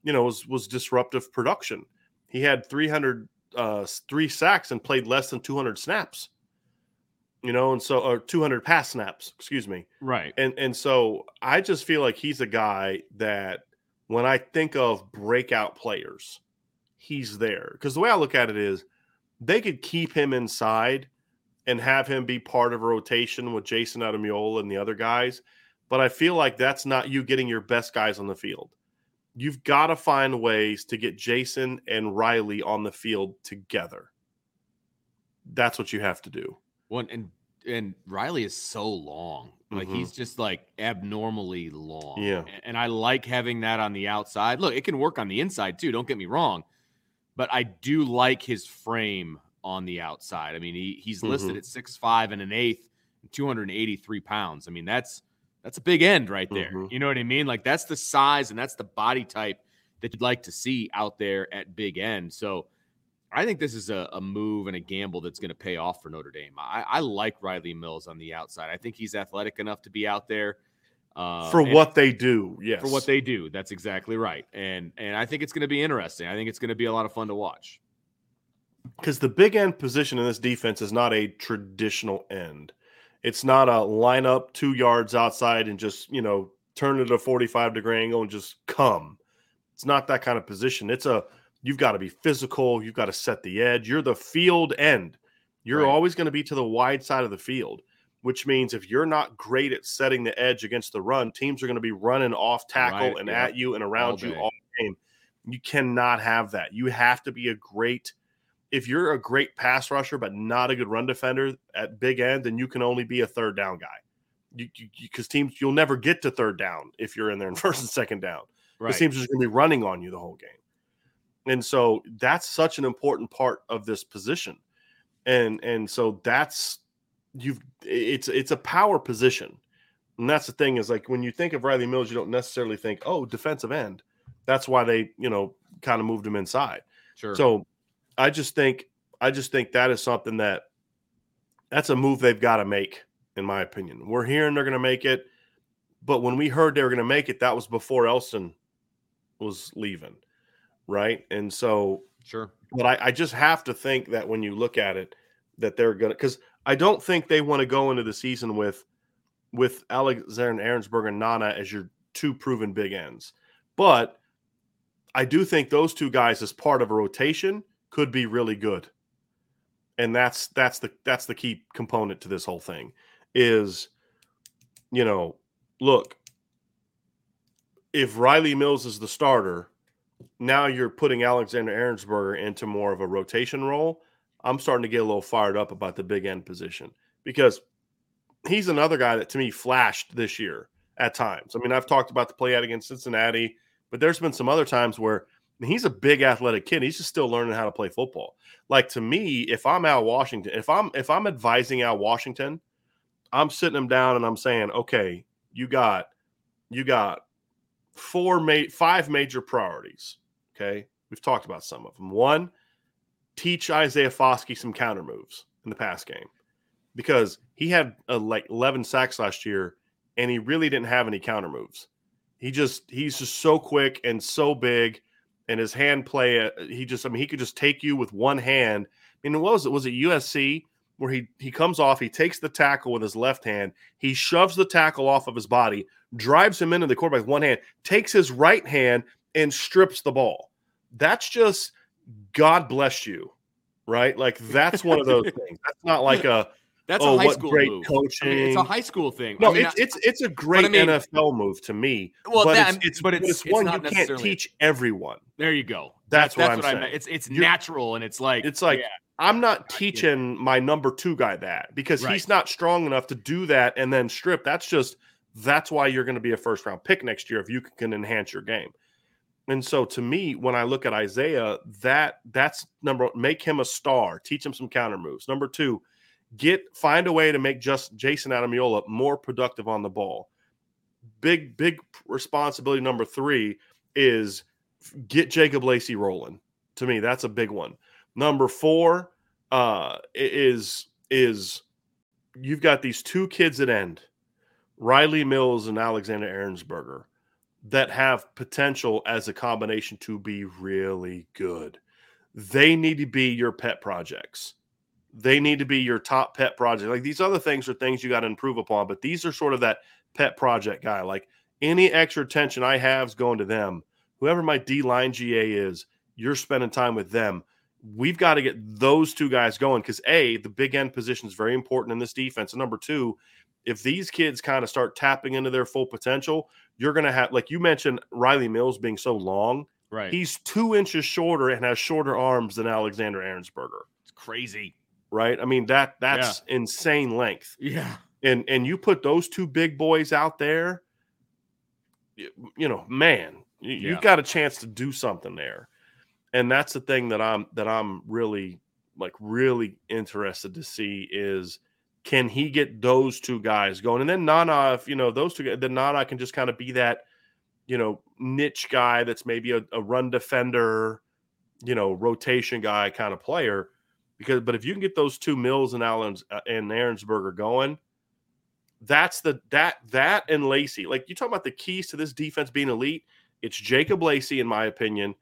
you know, was was disruptive production. He had 300 uh, three sacks and played less than 200 snaps. You know, and so or 200 pass snaps, excuse me. right. And and so I just feel like he's a guy that when I think of breakout players, he's there. Because the way I look at it is they could keep him inside and have him be part of a rotation with Jayson Ademilola and the other guys. But I feel like that's not you getting your best guys on the field. You've got to find ways to get Jason and Riley on the field together. That's what you have to do. One and and Riley is so long. Like Mhm. he's just like abnormally long. Yeah. And I like having that on the outside. Look, it can work on the inside too, don't get me wrong. But I do like his frame on the outside. I mean, he he's listed Mhm. at six five and an eighth, 283 pounds. I mean, that's that's a big end right there. Mhm. You know what I mean? Like that's the size and that's the body type that you'd like to see out there at big end. So I think this is a, a move and a gamble that's going to pay off for Notre Dame. I, I like Riley Mills on the outside. I think he's athletic enough to be out there uh, For what they do, yes. for what they do. That's exactly right. And and I think it's going to be interesting. I think it's going to be a lot of fun to watch. because the big end position in this defense is not a traditional end. It's not a line up two yards outside and just, you know, turn it a 45 degree angle and just come. It's not that kind of position. It's a, you've got to be physical. You've got to set the edge. You're the field end. You're Right. always going to be to the wide side of the field, which means if you're not great at setting the edge against the run, teams are going to be running off tackle Right, and yeah. at you and around All you all game. You cannot have that. You have to be a great if you're a great pass rusher but not a good run defender at big end, then you can only be a third down guy. Because teams you'll never get to third down if you're in there in first and second down. Right. Because teams are going to be running on you the whole game. And so that's such an important part of this position. And and so that's you've it's it's a power position. And that's the thing is like when you think of Riley Mills, you don't necessarily think, oh, defensive end. That's why they, you know, kind of moved him inside. sure. So I just think I just think that is something that that's a move they've got to make, in my opinion. We're hearing they're going to make it, but when we heard they were going to make it, that was before Elston was leaving, right? And so, sure. but I, I just have to think that when you look at it, that they're going to because I don't think they want to go into the season with with Alexander Ehrensberger and Nana as your two proven big ends, but I do think those two guys as part of a rotation could be really good. And that's that's the that's the key component to this whole thing is you know, look, if Riley Mills is the starter, now you're putting Alexander Ehrensberger into more of a rotation role. I'm starting to get a little fired up about the big end position because he's another guy that to me flashed this year at times. I mean, I've talked about the play out against Cincinnati, but there's been some other times where he's a big athletic kid. He's just still learning how to play football. Like to me, if I'm Al Washington, if I'm if I'm advising Al Washington, I'm sitting him down and I'm saying, okay, you got you got four ma- five major priorities. Okay, we've talked about some of them. One, teach Isaiah Foskey some counter moves in the pass game. because he had uh, like 11 sacks last year and he really didn't have any counter moves. He just he's just so quick and so big and his hand play uh, he just I mean he could just take you with one hand. I mean what was it was it USC where he he comes off, he takes the tackle with his left hand, he shoves the tackle off of his body, drives him into the quarterback with one hand, takes his right hand and strips the ball. That's just God bless you, right? Like that's one of those things. That's not like a that's oh, a high what school great move. coaching. I mean, it's a high school thing. no, I mean, it's, it's it's a great I mean- NFL move to me. Well, but, that- it's, it's, but it's- it's, one you can't teach everyone. there you go. That's what that's I'm what I saying. It's it's You're- natural and it's like It's like yeah, I'm not teaching my number two guy that because Right. he's not strong enough to do that and then strip. That's just that's why you're going to be a first round pick next year if you can enhance your game. And so to me, when I look at Isaiah, that that's number one, make him a star, teach him some counter moves. Number two, get find a way to make just Jayson Ademilola more productive on the ball. Big, big responsibility number three is get Jacob Lacey rolling. To me, that's a big one. Number four uh, is is you've got these two kids at end, Riley Mills and Alexander Ehrensberger, that have potential as a combination to be really good. They need to be your pet projects. They need to be your top pet project. Like these other things are things you got to improve upon, but these are sort of that pet project guy. Like any extra attention I have is going to them. Whoever my D line GA is, you're spending time with them. We've got to get those two guys going because A, the big end position is very important in this defense. And number two, if these kids kind of start tapping into their full potential, you're going to have, like you mentioned, Riley Mills being so long. right. He's two inches shorter and has shorter arms than Alexander Ehrensberger, it's crazy. right? I mean that that's insane length. Yeah. And and you put those two big boys out there, you, you know, man, you, Yeah. you've got a chance to do something there. And that's the thing that I'm that I'm really like really interested to see is can he get those two guys going? And then Nana, if you know those two, then Nana can just kind of be that, you know, niche guy that's maybe a, a run defender, you know, rotation guy kind of player. Because, but if you can get those two Mills and Allen's uh, and Ehrensberger going, that's the that that and Lacey. Like you talk about the keys to this defense being elite. It's Jacob Lacey, in my opinion,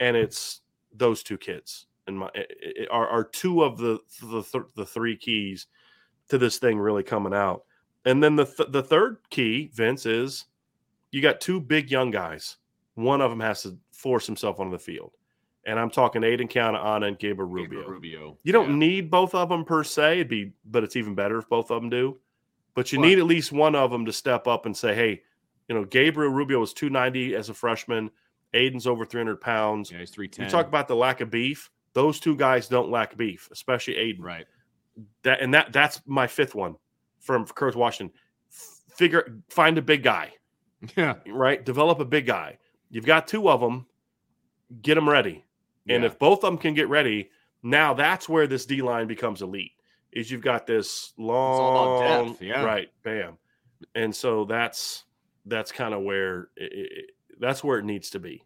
and it's those two kids. And my it- it- are are two of the the th- the three keys to this thing really coming out. And then the th- the third key, Vince, is you got two big young guys. One of them has to force himself onto the field, and I'm talking Aiden Keanaaina and Gabriel Rubio. Gabriel Rubio. You don't Yeah. need both of them per se. It'd be, but it's even better if both of them do. But you But- need at least one of them to step up and say, "Hey, you know, Gabriel Rubio was 290 as a freshman. Aiden's over 300 pounds. Yeah, he's three ten. You talk about the lack of beef. Those two guys don't lack beef, especially Aiden. right. That and that that's my fifth one from Kurt Washington. Figure find a big guy, Yeah. right? Develop a big guy. You've got two of them. Get them ready. And Yeah. if both of them can get ready, now that's where this D line becomes elite. Is you've got this long, depth, yeah. right? Bam, and so that's that's kind of where it, it, that's where it needs to be,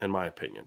in my opinion.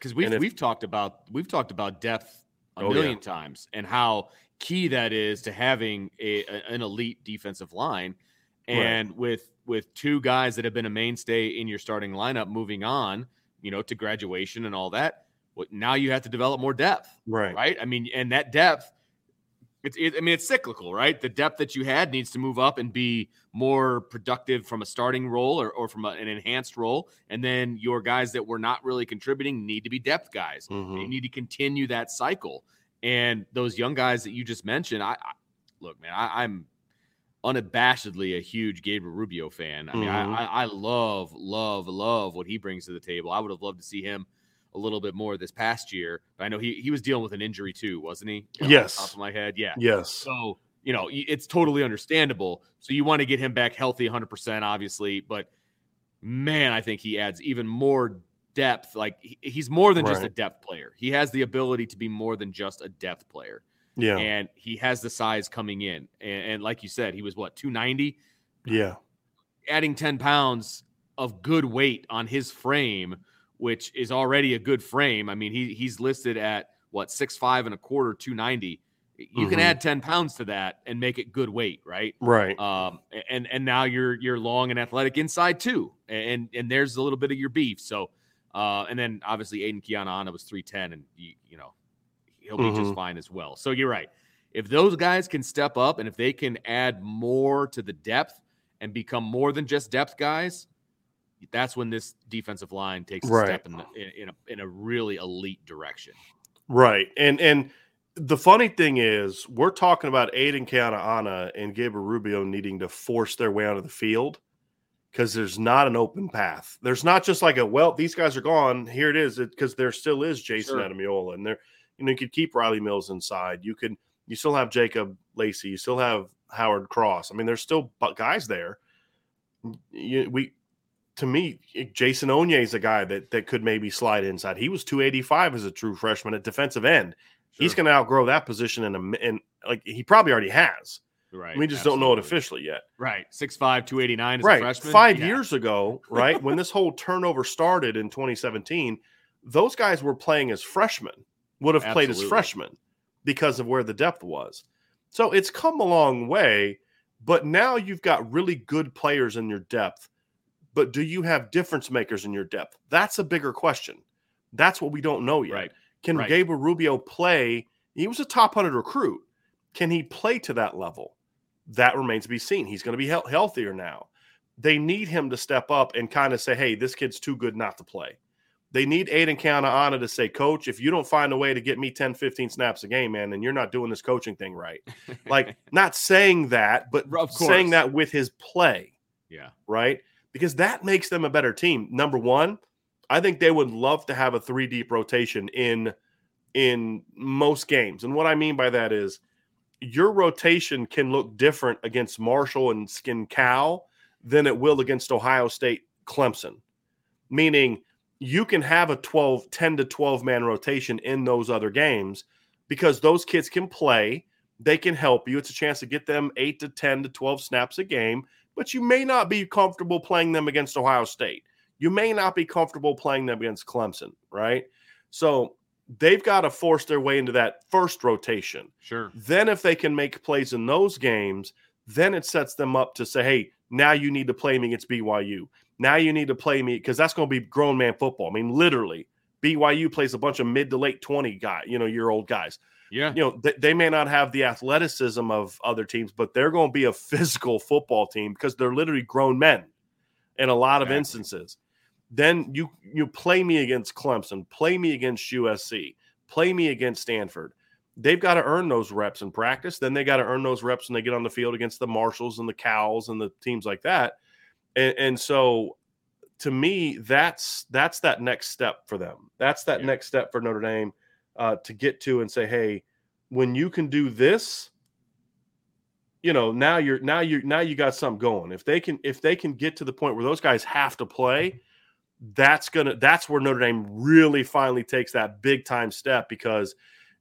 Because we've if- we've talked about we've talked about depth a Oh, yeah. million times and how key that is to having a, an elite defensive line. Right. And with with two guys that have been a mainstay in your starting lineup moving on, you know, to graduation and all that, now you have to develop more depth, Right. right? I mean, and that depth, it's it, I mean, it's cyclical, right? The depth that you had needs to move up and be more productive from a starting role or, or from a, an enhanced role, and then your guys that were not really contributing need to be depth guys. Mhm. You need to continue that cycle. And those young guys that you just mentioned, I, I look, man, I, I'm unabashedly a huge Gabriel Rubio fan. I mean, Mhm. I, I, I love, love, love what he brings to the table. I would have loved to see him a little bit more this past year. But I know he he was dealing with an injury too, wasn't he? Off the Yes. top of my head, yeah. Yes. So you know, it's totally understandable. So you want to get him back healthy, 100, percent obviously. But man, I think he adds even more depth. Like he- he's more than just a depth player. He has the ability to be more than just a depth player Yeah. and he has the size coming in. And, and like you said, he was what 290, yeah. adding 10 pounds of good weight on his frame, which is already a good frame. I mean, he he's listed at what six five and a quarter, 290. You can Mhm. add 10 pounds to that and make it good weight, right? Right. Um, and and now you're you're long and athletic inside too, and and there's a little bit of your beef. So, uh, and then obviously Aiden Keanaaina was three ten, and you, you know he'll be just Mhm. fine as well. So you're right. If those guys can step up and if they can add more to the depth and become more than just depth guys, that's when this defensive line takes a Right. step in, the, in, in a in a really elite direction. Right. And and the funny thing is, we're talking about Aiden Keanaaina and Gabriel Rubio needing to force their way onto the field because there's not an open path. There's not just like a well, these guys are gone. Here it is, because there still is Jason Sure. Ademilola, and there, you know, you could keep Riley Mills inside. You could, you still have Jacob Lacey. You still have Howard Cross. I mean, there's still guys there. You, we, to me, eh, Jason Onye is a guy that that could maybe slide inside. He was 285 as a true freshman at defensive end. He's going to outgrow that position in a in like he probably already has. right. we just don't know it officially yet. Right. 6'5, 289 as a Right. freshman. Five Yeah. years ago, right, when this whole turnover started in 2017, those guys were playing as freshmen, would have played as freshmen because of where the depth was. So it's come a long way, but now you've got really good players in your depth. But do you have difference makers in your depth? That's a bigger question. That's what we don't know yet. Right. Can Right. Gabriel Rubio play? He was a top 100 recruit. Can he play to that level? That remains to be seen. He's going to be heal- healthier now. They need him to step up and kind of say, hey, this kid's too good not to play. They need Aiden Keanaaina to say, Coach, if you don't find a way to get me 10, 15 snaps a game, man, then you're not doing this coaching thing right. like, not saying that, but saying that with his play Yeah. right? Because that makes them a better team. Number one, I think they would love to have a three deep rotation in in most games. And what I mean by that is your rotation can look different against Marshall and Skin Cal than it will against Ohio State Clemson. Meaning you can have a 12, 10 to 12 man rotation in those other games because those kids can play. They can help you. It's a chance to get them eight to 10 to 12 snaps a game but you may not be comfortable playing them against Ohio State. You may not be comfortable playing them against Clemson, right? So they've got to force their way into that first rotation. Sure. Then, if they can make plays in those games, then it sets them up to say, hey, now you need to play me against BYU. Now you need to play me because that's going to be grown man football. I mean, literally, BYU plays a bunch of mid to late 20 guy, you know, year old guys Yeah. you know they, they may not have the athleticism of other teams but they're going to be a physical football team because they're literally grown men in a lot of instances. Then you you play me against clemson play me against usc play me against stanford. They've got to earn those reps in practice then they got to earn those reps when they get on the field against the marshalls and the cows and the teams like that. And, and so to me that's that's that next step for them. That's that Yeah. next step for notre dame uh, to get to and say, hey, when you can do this, you know, now you're now you now you got something going. If they can if they can get to the point where those guys have to play, that's gonna that's where Notre Dame really finally takes that big time step because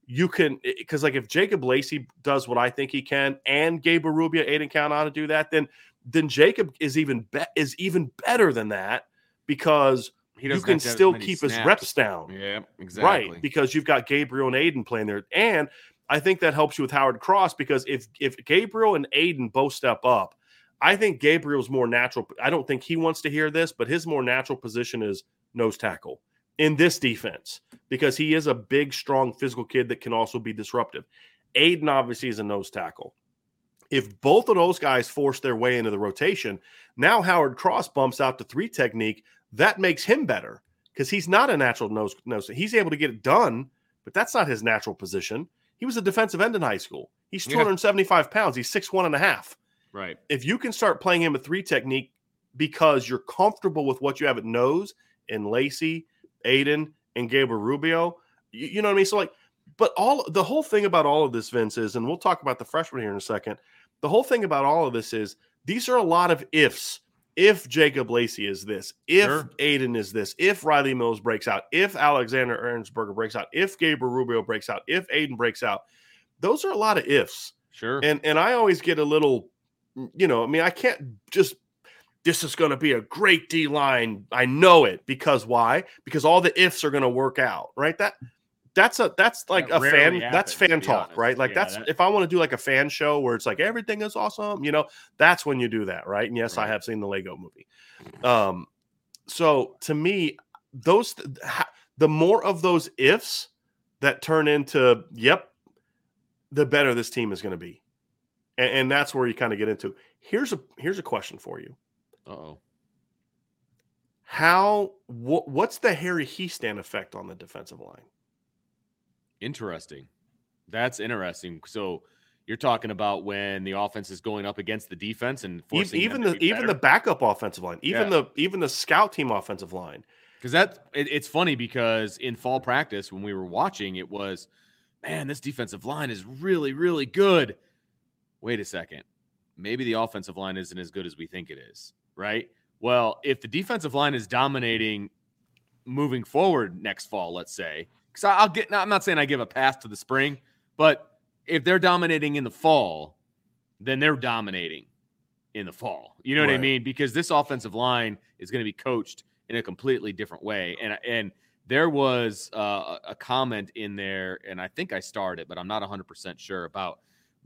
you can because like if Jacob Lacey does what I think he can and Gabriel Rubio, Aiden Count on to do that, then then Jacob is even be- is even better than that because you can have to have as still keep his reps down. Yeah, exactly. Right, because you've got Gabriel and Aiden playing there, and I think that helps you with Howard Cross because if if Gabriel and Aiden both step up, I think Gabriel's more natural. I don't think he wants to hear this, but his more natural position is nose tackle. in this defense because he is a big, strong, physical kid that can also be disruptive. Aiden obviously is a nose tackle. If both of those guys force their way into the rotation, now Howard Cross bumps out to three technique. That makes him better because he's not a natural nose nose. He's able to get it done, but that's not his natural position. He was a defensive end in high school. He's 275 yeah. pounds. He's six one and a half. Right. If you can start playing him a three technique because you're comfortable with what you have at nose and Lacy, Aiden, and Gabriel Rubio, you, you know what I mean? So like, but all the whole thing about all of this, Vince, is, and we'll talk about the freshman here in a second. The whole thing about all of this is these are a lot of ifs. If Jacob Lacey is this, if sure. Aiden is this, if Riley Mills breaks out, if Alexander Ehrensberger breaks out, if Gabriel Rubio breaks out, if Aiden breaks out, those are a lot of ifs. Sure. And and I always get a little, you know, I mean, I can't just this is going to be a great D line. I know it because why? Because all the ifs are going to work out, right? That that's a that's like that a fan happens, that's fan talk, honest. right? Like yeah, that's that, if I want to do like a fan show where it's like everything is awesome, you know, that's when you do that, right? And yes, right. I have seen the Lego movie. Um so to me those the more of those ifs that turn into yep, the better this team is going to be. And, and that's where you kind of get into. Here's a here's a question for you. Uh oh How wh- what's the Harry Hiestand effect on the defensive line? Interesting. That's interesting. So you're talking about when the offense is going up against the defense and forcing even the even the backup offensive line, even yeah. the even the scout team offensive line. Because that it, it's funny because in fall practice when we were watching, it was, man, this defensive line is really really good. Wait a second, maybe the offensive line isn't as good as we think it is, right? Well, if the defensive line is dominating moving forward next fall, let's say, because I'll get. I'm not saying I give a pass to the spring, but if they're dominating in the fall, then they're dominating in the fall. You know what I mean? Because this offensive line is going to be coached in a completely different way. And and there was uh, a comment in there, and I think I started, but I'm not 100 percent sure about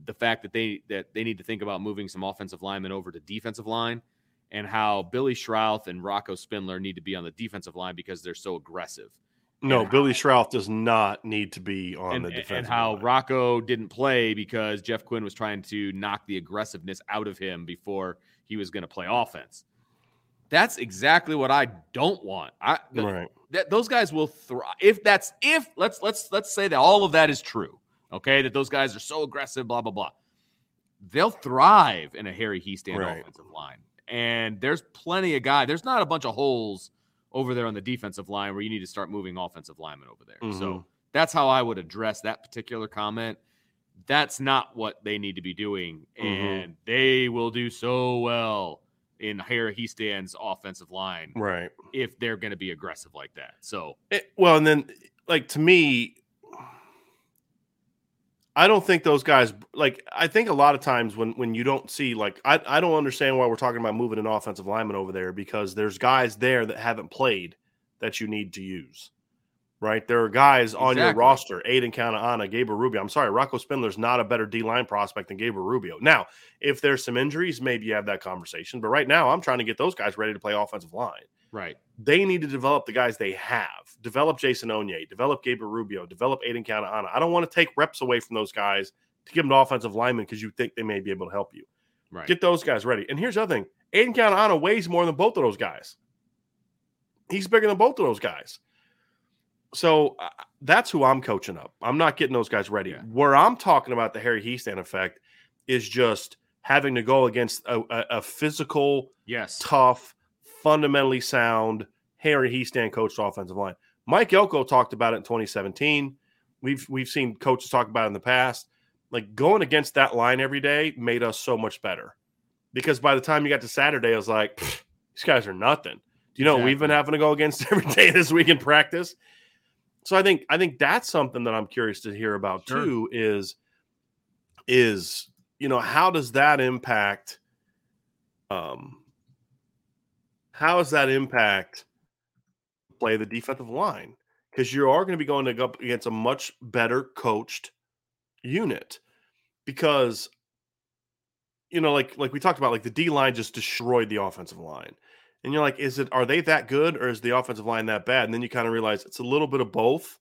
the fact that they that they need to think about moving some offensive linemen over to defensive line, and how Billy Schrauth and Rocco Spindler need to be on the defensive line because they're so aggressive. No, Billy Schrauth does not need to be on and, the defense. And how line. Rocco didn't play because Jeff Quinn was trying to knock the aggressiveness out of him before he was going to play offense. That's exactly what I don't want. I the, right. that those guys will thrive if that's if let's let's let's say that all of that is true. Okay, that those guys are so aggressive, blah blah blah. They'll thrive in a Harry Hiestand right. offensive line, and there's plenty of guys. There's not a bunch of holes over there on the defensive line where you need to start moving offensive linemen over there. Mm-hmm. So that's how I would address that particular comment. That's not what they need to be doing. Mm-hmm. And they will do so well in Harry Hiestand's offensive line. Right. If they're going to be aggressive like that. So, it, well, and then like to me, I don't think those guys like I think a lot of times when when you don't see like I, I don't understand why we're talking about moving an offensive lineman over there because there's guys there that haven't played that you need to use. Right? There are guys exactly. on your roster, Aiden Keanaaina, Gabriel Rubio. I'm sorry, Rocco Spindler's not a better D line prospect than Gabriel Rubio. Now, if there's some injuries, maybe you have that conversation. But right now, I'm trying to get those guys ready to play offensive line. Right. They need to develop the guys they have. Develop Jason Onye, develop Gabriel Rubio, develop Aiden Keanaaina. I don't want to take reps away from those guys to give them to offensive linemen because you think they may be able to help you. Right. Get those guys ready. And here's the other thing Aiden Keanaaina weighs more than both of those guys. He's bigger than both of those guys. So uh, that's who I'm coaching up. I'm not getting those guys ready. Yeah. Where I'm talking about the Harry Hiestand effect is just having to go against a, a, a physical, yes, tough, fundamentally sound Harry Hiestand coached offensive line. Mike Elko talked about it in 2017. We've we've seen coaches talk about it in the past. Like going against that line every day made us so much better. Because by the time you got to Saturday, I was like, these guys are nothing. Do you know exactly. we've been having to go against every day this week in practice? So I think I think that's something that I'm curious to hear about sure. too. Is is you know how does that impact um how does that impact play the defensive line? Because you are going to be going up against a much better coached unit. Because you know, like like we talked about, like the D line just destroyed the offensive line. and you're like, is it are they that good or is the offensive line that bad? And then you kind of realize it's a little bit of both,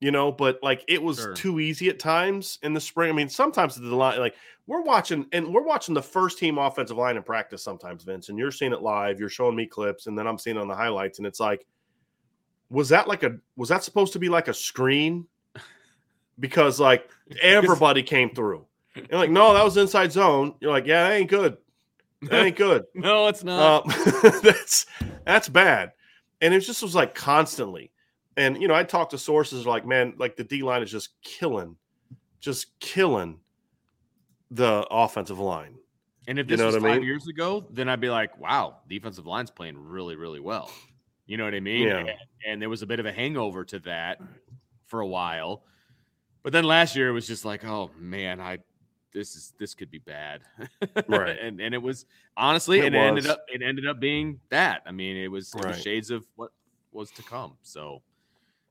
you know. But like it was Sure. too easy at times in the spring. I mean, sometimes the line like we're watching and we're watching the first team offensive line in practice sometimes, Vince, and you're seeing it live. You're showing me clips, and then I'm seeing it on the highlights, and it's like, was that like a was that supposed to be like a screen? Because like everybody came through. You're like, no, that was inside zone. You're like, yeah, that ain't good. That ain't good. no, it's not. Uh, that's that's bad. And it just was like constantly. And you know, I talked to sources like, man, like the D line is just killing, just killing the offensive line. and if you this know was what I five mean? years ago, then I'd be like, wow, defensive line's playing really, really well. You know what I mean? Yeah. And, and there was a bit of a hangover to that for a while. But then last year it was just like, oh man, I this is this could be bad. Right. and and it was honestly, It it ended up it ended up being that. I mean, it was, it was shades of what was to come. So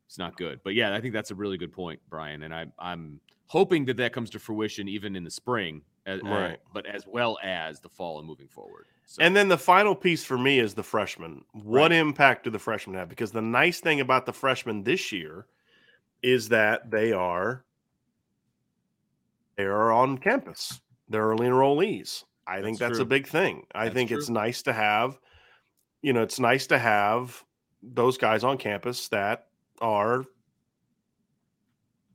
it's not good. But yeah, I think that's a really good point, Bryan. And I I'm hoping that that comes to fruition even in the spring, as, uh, Right. but as well as the fall and moving forward. So, And then the final piece for me is the freshmen. What Right. impact do the freshmen have? Because the nice thing about the freshmen this year is that they are they are on campus. They're early enrollees. I think That's that's true. a big thing. I That's think it's nice to have, you know, it's nice to have those guys on campus that are,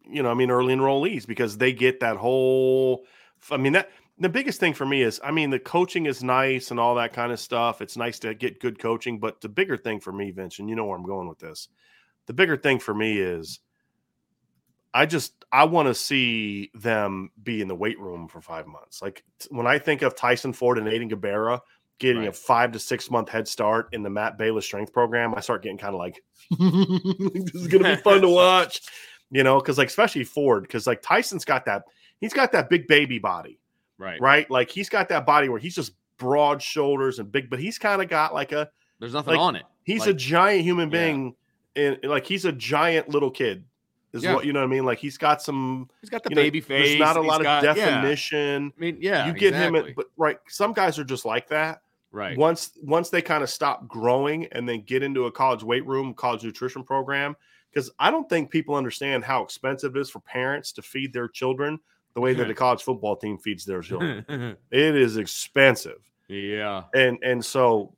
you know, I mean, early enrollees because they get that whole. I mean, that the biggest thing for me is, I mean, the coaching is nice and all that kind of stuff. It's nice to get good coaching, but the bigger thing for me, Vince, and you know where I'm going with this. The bigger thing for me is, I just I want to see them be in the weight room for five months. Like when I think of Tyson Ford and Aiden Gobaira getting a five to six month head start in the Matt Balis strength program, I start getting kind of like, this is gonna be fun to watch, you know, because like especially Ford, because like Tyson's got that he's got that big baby body, right. right? Like he's got that body where he's just broad shoulders and big, but he's kind of got like a There's nothing like, on it. he's a giant human Yeah. being, and like he's a giant little kid. Is Yeah. what you know what I mean? Like he's got some He's got the you know, baby face. There's not a lot of got- yeah. definition. I mean, yeah, you get him, at, but right, some guys are just like that. Right. Once once they kind of stop growing and then get into a college weight room, college nutrition program, because I don't think people understand how expensive it is for parents to feed their children the way that a college football team feeds their children. it is expensive, yeah. and and so.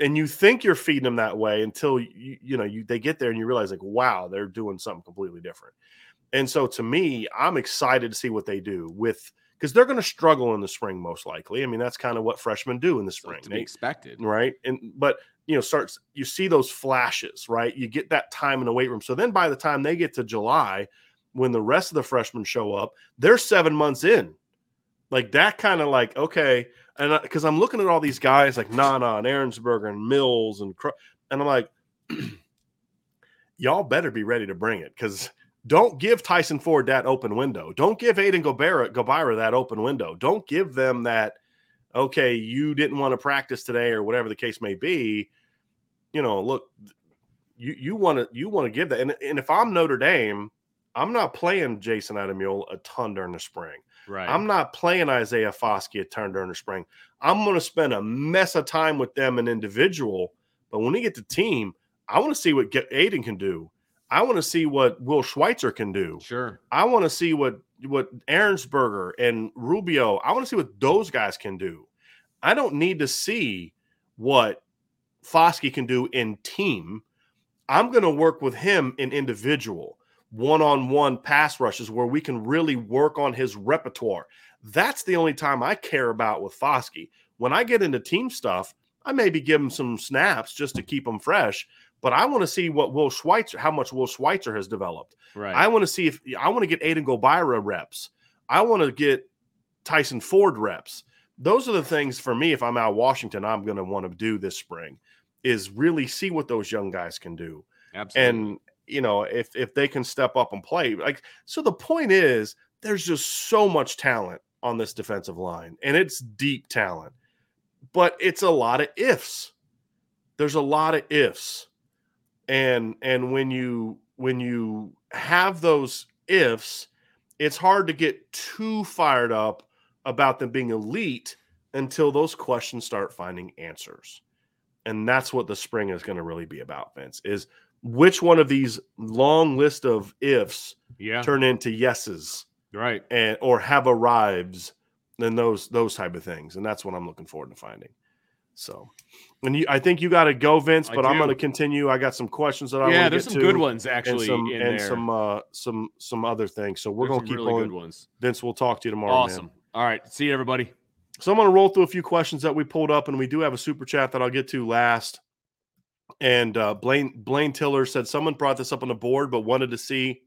And you think you're feeding them that way until you you know you they get there and you realize like wow they're doing something completely different. And so to me, I'm excited to see what they do with because they're going to struggle in the spring most likely. I mean, that's kind of what freshmen do in the spring, to be They- expected. right? And but you know, starts you see those flashes, right? You get that time in the weight room. So then by the time they get to July, when the rest of the freshmen show up, they're seven months in. Like that kind of like okay, and because I'm looking at all these guys like Nana and Ehrensberger and Mills and and I'm like, y'all better be ready to bring it because don't give Tyson Ford that open window. Don't give Aiden Gobera, Gobaira that open window. Don't give them that, okay, you didn't want to practice today or whatever the case may be. You know, look, you you want to you want to give that. And, and if I'm Notre Dame, I'm not playing Jayson Ademilola a ton during the spring. Right. I'm not playing Isaiah Foskey a ton during the spring. I'm going to spend a mess of time with them an individual. But when we get to team, I want to see what Aiden can do. I want to see what Will Schweitzer can do. sure. I want to see what what Ehrensberger and Rubio. I want to see what those guys can do. I don't need to see what Foskey can do in team. I'm going to work with him in individual, one-on-one pass rushes where we can really work on his repertoire. That's the only time I care about with Foskey. When I get into team stuff, I maybe give him some snaps just to keep him fresh. But I want to see what Will Schweitzer, how much Will Schweitzer has developed. Right. I want to see if I want to get Aiden Gobaira reps. I want to get Tyson Ford reps. Those are the things for me. If I'm Al Washington, I'm going to want to do this spring is really see what those young guys can do. Absolutely. And you know, if if they can step up and play, like so. The point is, there's just so much talent on this defensive line, and it's deep talent, but it's a lot of ifs. There's a lot of ifs, and and when you when you have those ifs, it's hard to get too fired up about them being elite until those questions start finding answers. And that's what the spring is going to really be about, Vince, is which one of these long list of ifs Yeah. turn into yeses Right. and or have arrives and those those type of things. And that's what I'm looking forward to finding. So and you I think you got to go, Vince, but I'm going to continue. I got some questions that I yeah, want to do. Yeah, there's some to good ones and actually some in and there. some uh some some other things. So we're going to keep really going. good ones. Vince, we'll talk to you tomorrow. Awesome. Man. All right. See you, everybody. So I'm going to roll through a few questions that we pulled up, and we do have a super chat that I'll get to last. And uh, Blaine Blaine Tiller said someone brought this up on the board, but wanted to see,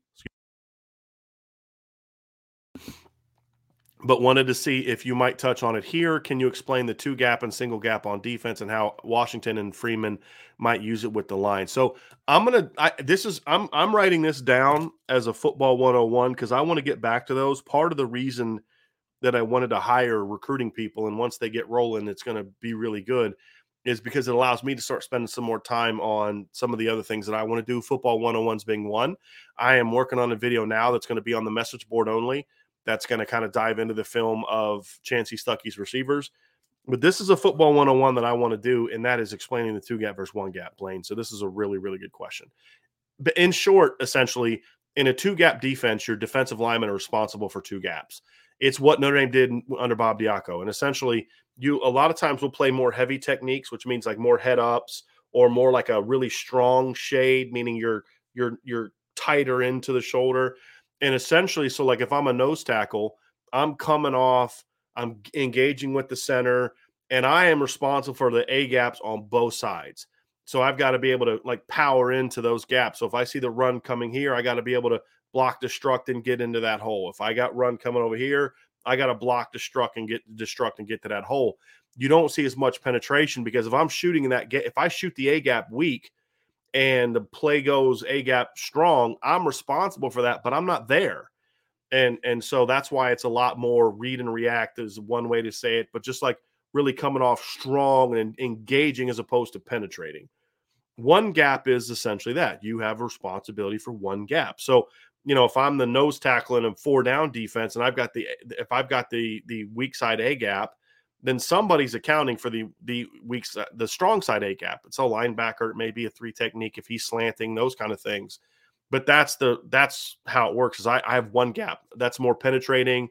but wanted to see if you might touch on it here. Can you explain the two gap and single gap on defense and how Washington and Freeman might use it with the line? So I'm gonna. I, this is I'm I'm writing this down as a football 101 because I want to get back to those. Part of the reason that I wanted to hire recruiting people, and once they get rolling, it's going to be really good, is because it allows me to start spending some more time on some of the other things that I want to do. Football 101s being one. I am working on a video now that's going to be on the message board only. That's going to kind of dive into the film of Chansi Stuckey's receivers. But this is a football 101 that I want to do, and that is explaining the two gap versus one gap, Blaine. So this is a really, really good question. But in short, essentially, in a two gap defense, your defensive linemen are responsible for two gaps. It's what Notre Dame did under Bob Diaco. And essentially, you a lot of times will play more heavy techniques, which means like more head ups or more like a really strong shade, meaning you're you're you're tighter into the shoulder. And essentially, so like if I'm a nose tackle, I'm coming off, I'm engaging with the center, and I am responsible for the A gaps on both sides. So I've got to be able to like power into those gaps. So if I see the run coming here, I got to be able to block destruct and get into that hole. If I got run coming over here, I got to block destruct and get destruct and get to that hole. You don't see as much penetration because if I'm shooting in that gap, if I shoot the A gap weak and the play goes A gap strong, I'm responsible for that, but I'm not there. And and so that's why it's a lot more read and react is one way to say it, but just like really coming off strong and engaging as opposed to penetrating. One gap is essentially that you have responsibility for one gap. So, you know, if I'm the nose tackle in a four down defense and I've got the if I've got the the weak side A gap, then somebody's accounting for the the weak side, uh, the strong side A gap. It's a linebacker, it may be a three technique if he's slanting, those kind of things. But that's the that's how it works. Is I, I have one gap that's more penetrating,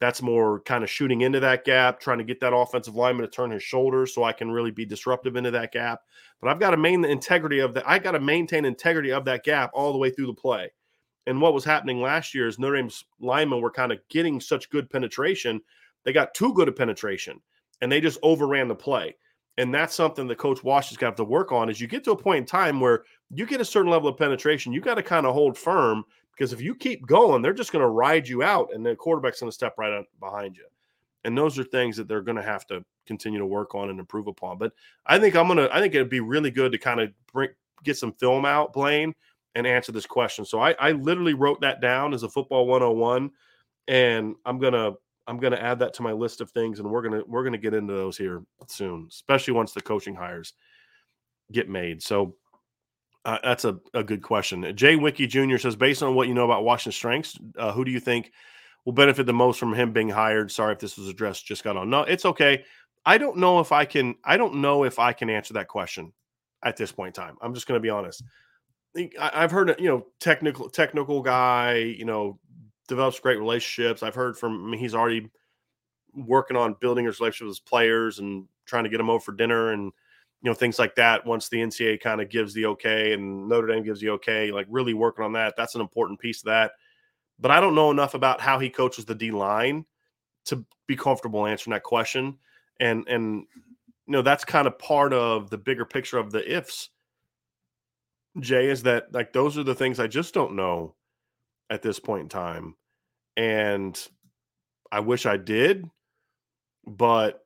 that's more kind of shooting into that gap, trying to get that offensive lineman to turn his shoulders so I can really be disruptive into that gap. But I've got to maintain the integrity of that. I got to maintain integrity of that gap all the way through the play. And what was happening last year is Notre Dame's linemen were kind of getting such good penetration. They got too good a penetration and they just overran the play. And that's something that Coach Wash has got to work on. Is you get to a point in time where you get a certain level of penetration, you got to kind of hold firm because if you keep going, they're just going to ride you out, and the quarterback's going to step right on behind you. And those are things that they're going to have to continue to work on and improve upon. But I think I'm gonna. I think it'd be really good to kind of bring get some film out, Blaine, and answer this question. So I, I literally wrote that down as a football 101, and I'm gonna I'm gonna add that to my list of things, and we're gonna we're gonna get into those here soon, especially once the coaching hires get made. So uh, that's a, a good question. Jay Wiki Jr. says, based on what you know about Washington's strengths, uh, who do you think will benefit the most from him being hired? Sorry if this was addressed, just got on. No, it's okay. I don't know if I can. I don't know if I can answer that question at this point in time. I'm just going to be honest. I've heard, you know, technical technical guy, you know, develops great relationships. I've heard from I mean, he's already working on building his relationship with his players and trying to get them over for dinner and you know things like that. Once the NCAA kind of gives the okay and Notre Dame gives the okay, like really working on that. That's an important piece of that. But I don't know enough about how he coaches the D line to be comfortable answering that question. And and you know that's kind of part of the bigger picture of the ifs. Jay is that like those are the things I just don't know at this point in time. And I wish I did, but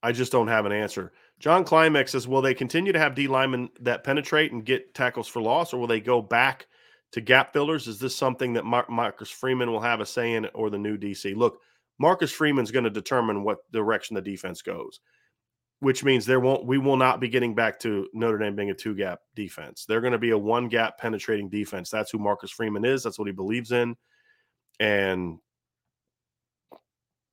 I just don't have an answer. John Climax says, Will they continue to have D linemen that penetrate and get tackles for loss, or will they go back to gap fillers? Is this something that Mar- Marcus Freeman will have a say in, or the new DC? Look, Marcus Freeman's going to determine what direction the defense goes, which means there won't we will not be getting back to Notre Dame being a two gap defense. They're going to be a one gap penetrating defense. That's who Marcus Freeman is. That's what he believes in, and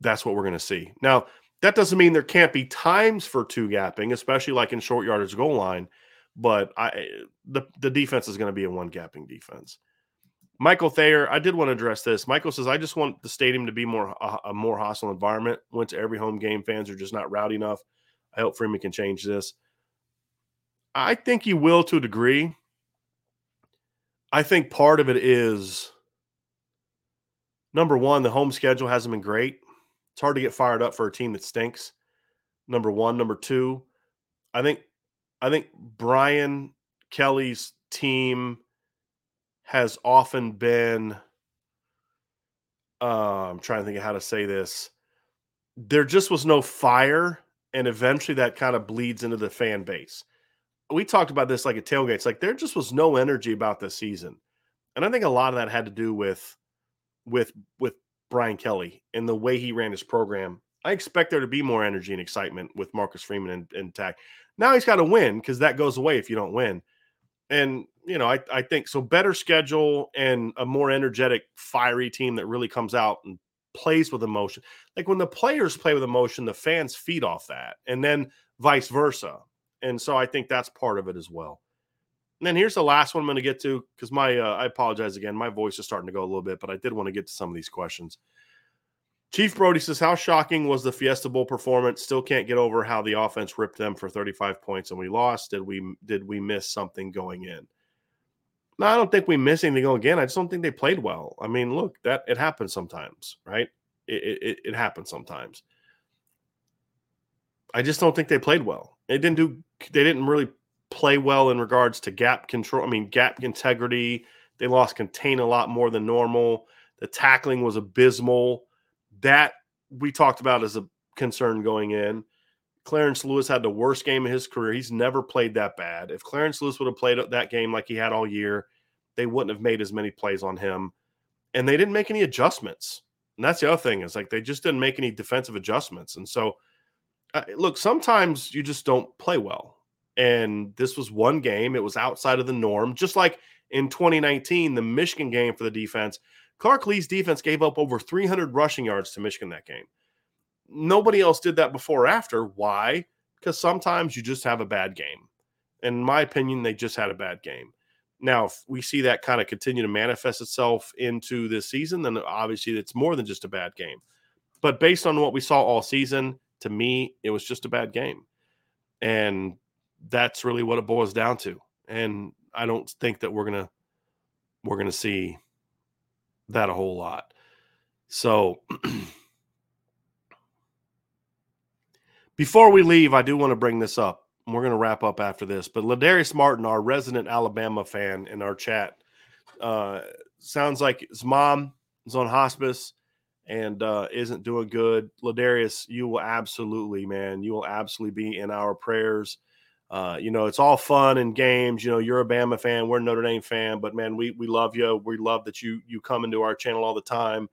that's what we're going to see now That doesn't mean there can't be times for two gapping, especially like in short yardage goal line. But I the the defense is going to be a one gapping defense. Michael Thayer, I did want to address this. Michael says, I just want the stadium to be more a, a more hostile environment. Went to every home game. Fans are just not rowdy enough. I hope Freeman can change this. I think he will to a degree. I think part of it is number one, the home schedule hasn't been great. It's hard to get fired up for a team that stinks. Number one. Number two, I think I think Brian Kelly's team has often been uh, I'm trying to think of how to say this. There just was no fire, and eventually that kind of bleeds into the fan base. We talked about this like at tailgates. Like there just was no energy about this season, and I think a lot of that had to do with with with Brian Kelly and the way he ran his program. I expect there to be more energy and excitement with Marcus Freeman and, and Tech. Now he's got to win because that goes away if you don't win. And you know, I, I think so. Better schedule and a more energetic, fiery team that really comes out and plays with emotion. Like when the players play with emotion, the fans feed off that, and then vice versa. And so I think that's part of it as well. And then here's the last one I'm going to get to because my uh, I apologize again. My voice is starting to go a little bit, but I did want to get to some of these questions. Chief Brody says, "How shocking was the Fiesta Bowl performance? Still can't get over how the offense ripped them for 35 points and we lost. Did we did we miss something going in?" No, I don't think we missed anything oh, again. I just don't think they played well. I mean, look, that it happens sometimes, right? It it, it happens sometimes. I just don't think they played well. They didn't do. They didn't really play well in regards to gap control. I mean, gap integrity. They lost contain a lot more than normal. The tackling was abysmal. That we talked about as a concern going in. Clarence Lewis had the worst game of his career. He's never played that bad. If Clarence Lewis would have played that game like he had all year, they wouldn't have made as many plays on him. And they didn't make any adjustments. And that's the other thing is like they just didn't make any defensive adjustments. And so, uh, look, sometimes you just don't play well. And this was one game. It was outside of the norm. Just like in 2019, the Michigan game for the defense, Clark Lea's defense gave up over 300 rushing yards to Michigan that game. Nobody else did that before or after. Why? Because sometimes you just have a bad game. In my opinion, they just had a bad game. Now, if we see that kind of continue to manifest itself into this season, then obviously it's more than just a bad game. But based on what we saw all season, to me, it was just a bad game. And that's really what it boils down to. And I don't think that we're gonna we're gonna see that a whole lot. So before we leave, I do want to bring this up. We're going to wrap up after this, but Ladarius Martin, our resident Alabama fan in our chat, uh, sounds like his mom is on hospice and uh, isn't doing good. Ladarius, you will absolutely, man, you will absolutely be in our prayers. Uh, you know, it's all fun and games. You know, you're a Bama fan, we're a Notre Dame fan, but man, we we love you. We love that you you come into our channel all the time.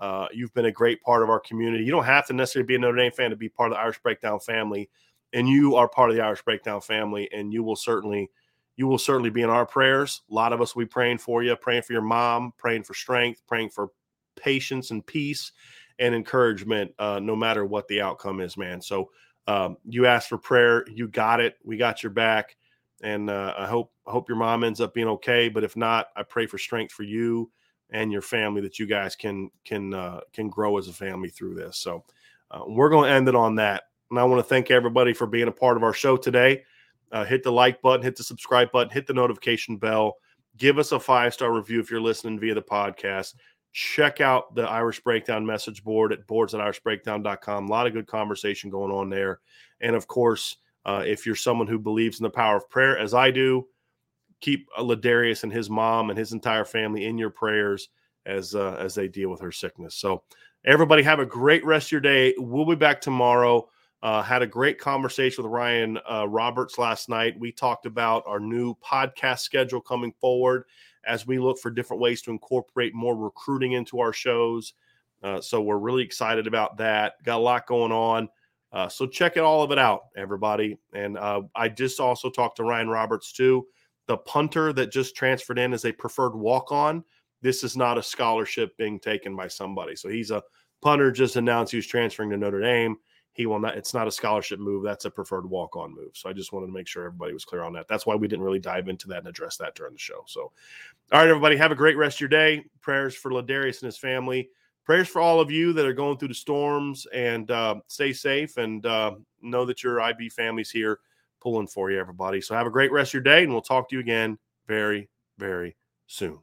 Uh, you've been a great part of our community. You don't have to necessarily be a Notre Dame fan to be part of the Irish Breakdown family, and you are part of the Irish Breakdown family, and you will certainly you will certainly be in our prayers. A lot of us will be praying for you, praying for your mom, praying for strength, praying for patience and peace and encouragement, uh, no matter what the outcome is, man. So um, you asked for prayer, you got it. We got your back, and uh, I hope I hope your mom ends up being okay. But if not, I pray for strength for you and your family that you guys can can uh, can grow as a family through this. So uh, we're going to end it on that. And I want to thank everybody for being a part of our show today. Uh, hit the like button, hit the subscribe button, hit the notification bell. Give us a five star review if you're listening via the podcast check out the Irish Breakdown message board at boards at irishbreakdown.com. A lot of good conversation going on there. And of course, uh, if you're someone who believes in the power of prayer, as I do, keep uh, Ladarius and his mom and his entire family in your prayers as uh, as they deal with her sickness. So, everybody have a great rest of your day. We'll be back tomorrow. Uh, had a great conversation with Ryan uh, Roberts last night. We talked about our new podcast schedule coming forward as we look for different ways to incorporate more recruiting into our shows. Uh, so we're really excited about that. Got a lot going on. Uh, so check it all of it out, everybody. And uh, I just also talked to Ryan Roberts too. The punter that just transferred in as a preferred walk on. This is not a scholarship being taken by somebody. So he's a punter just announced he was transferring to Notre Dame. he will not. It's not a scholarship move. That's a preferred walk on move. So I just wanted to make sure everybody was clear on that. That's why we didn't really dive into that and address that during the show. So, all right, everybody, have a great rest of your day. Prayers for Ladarius and his family. Prayers for all of you that are going through the storms and uh, stay safe and uh, know that your IB family's here pulling for you, everybody. So have a great rest of your day, and we'll talk to you again very, very soon.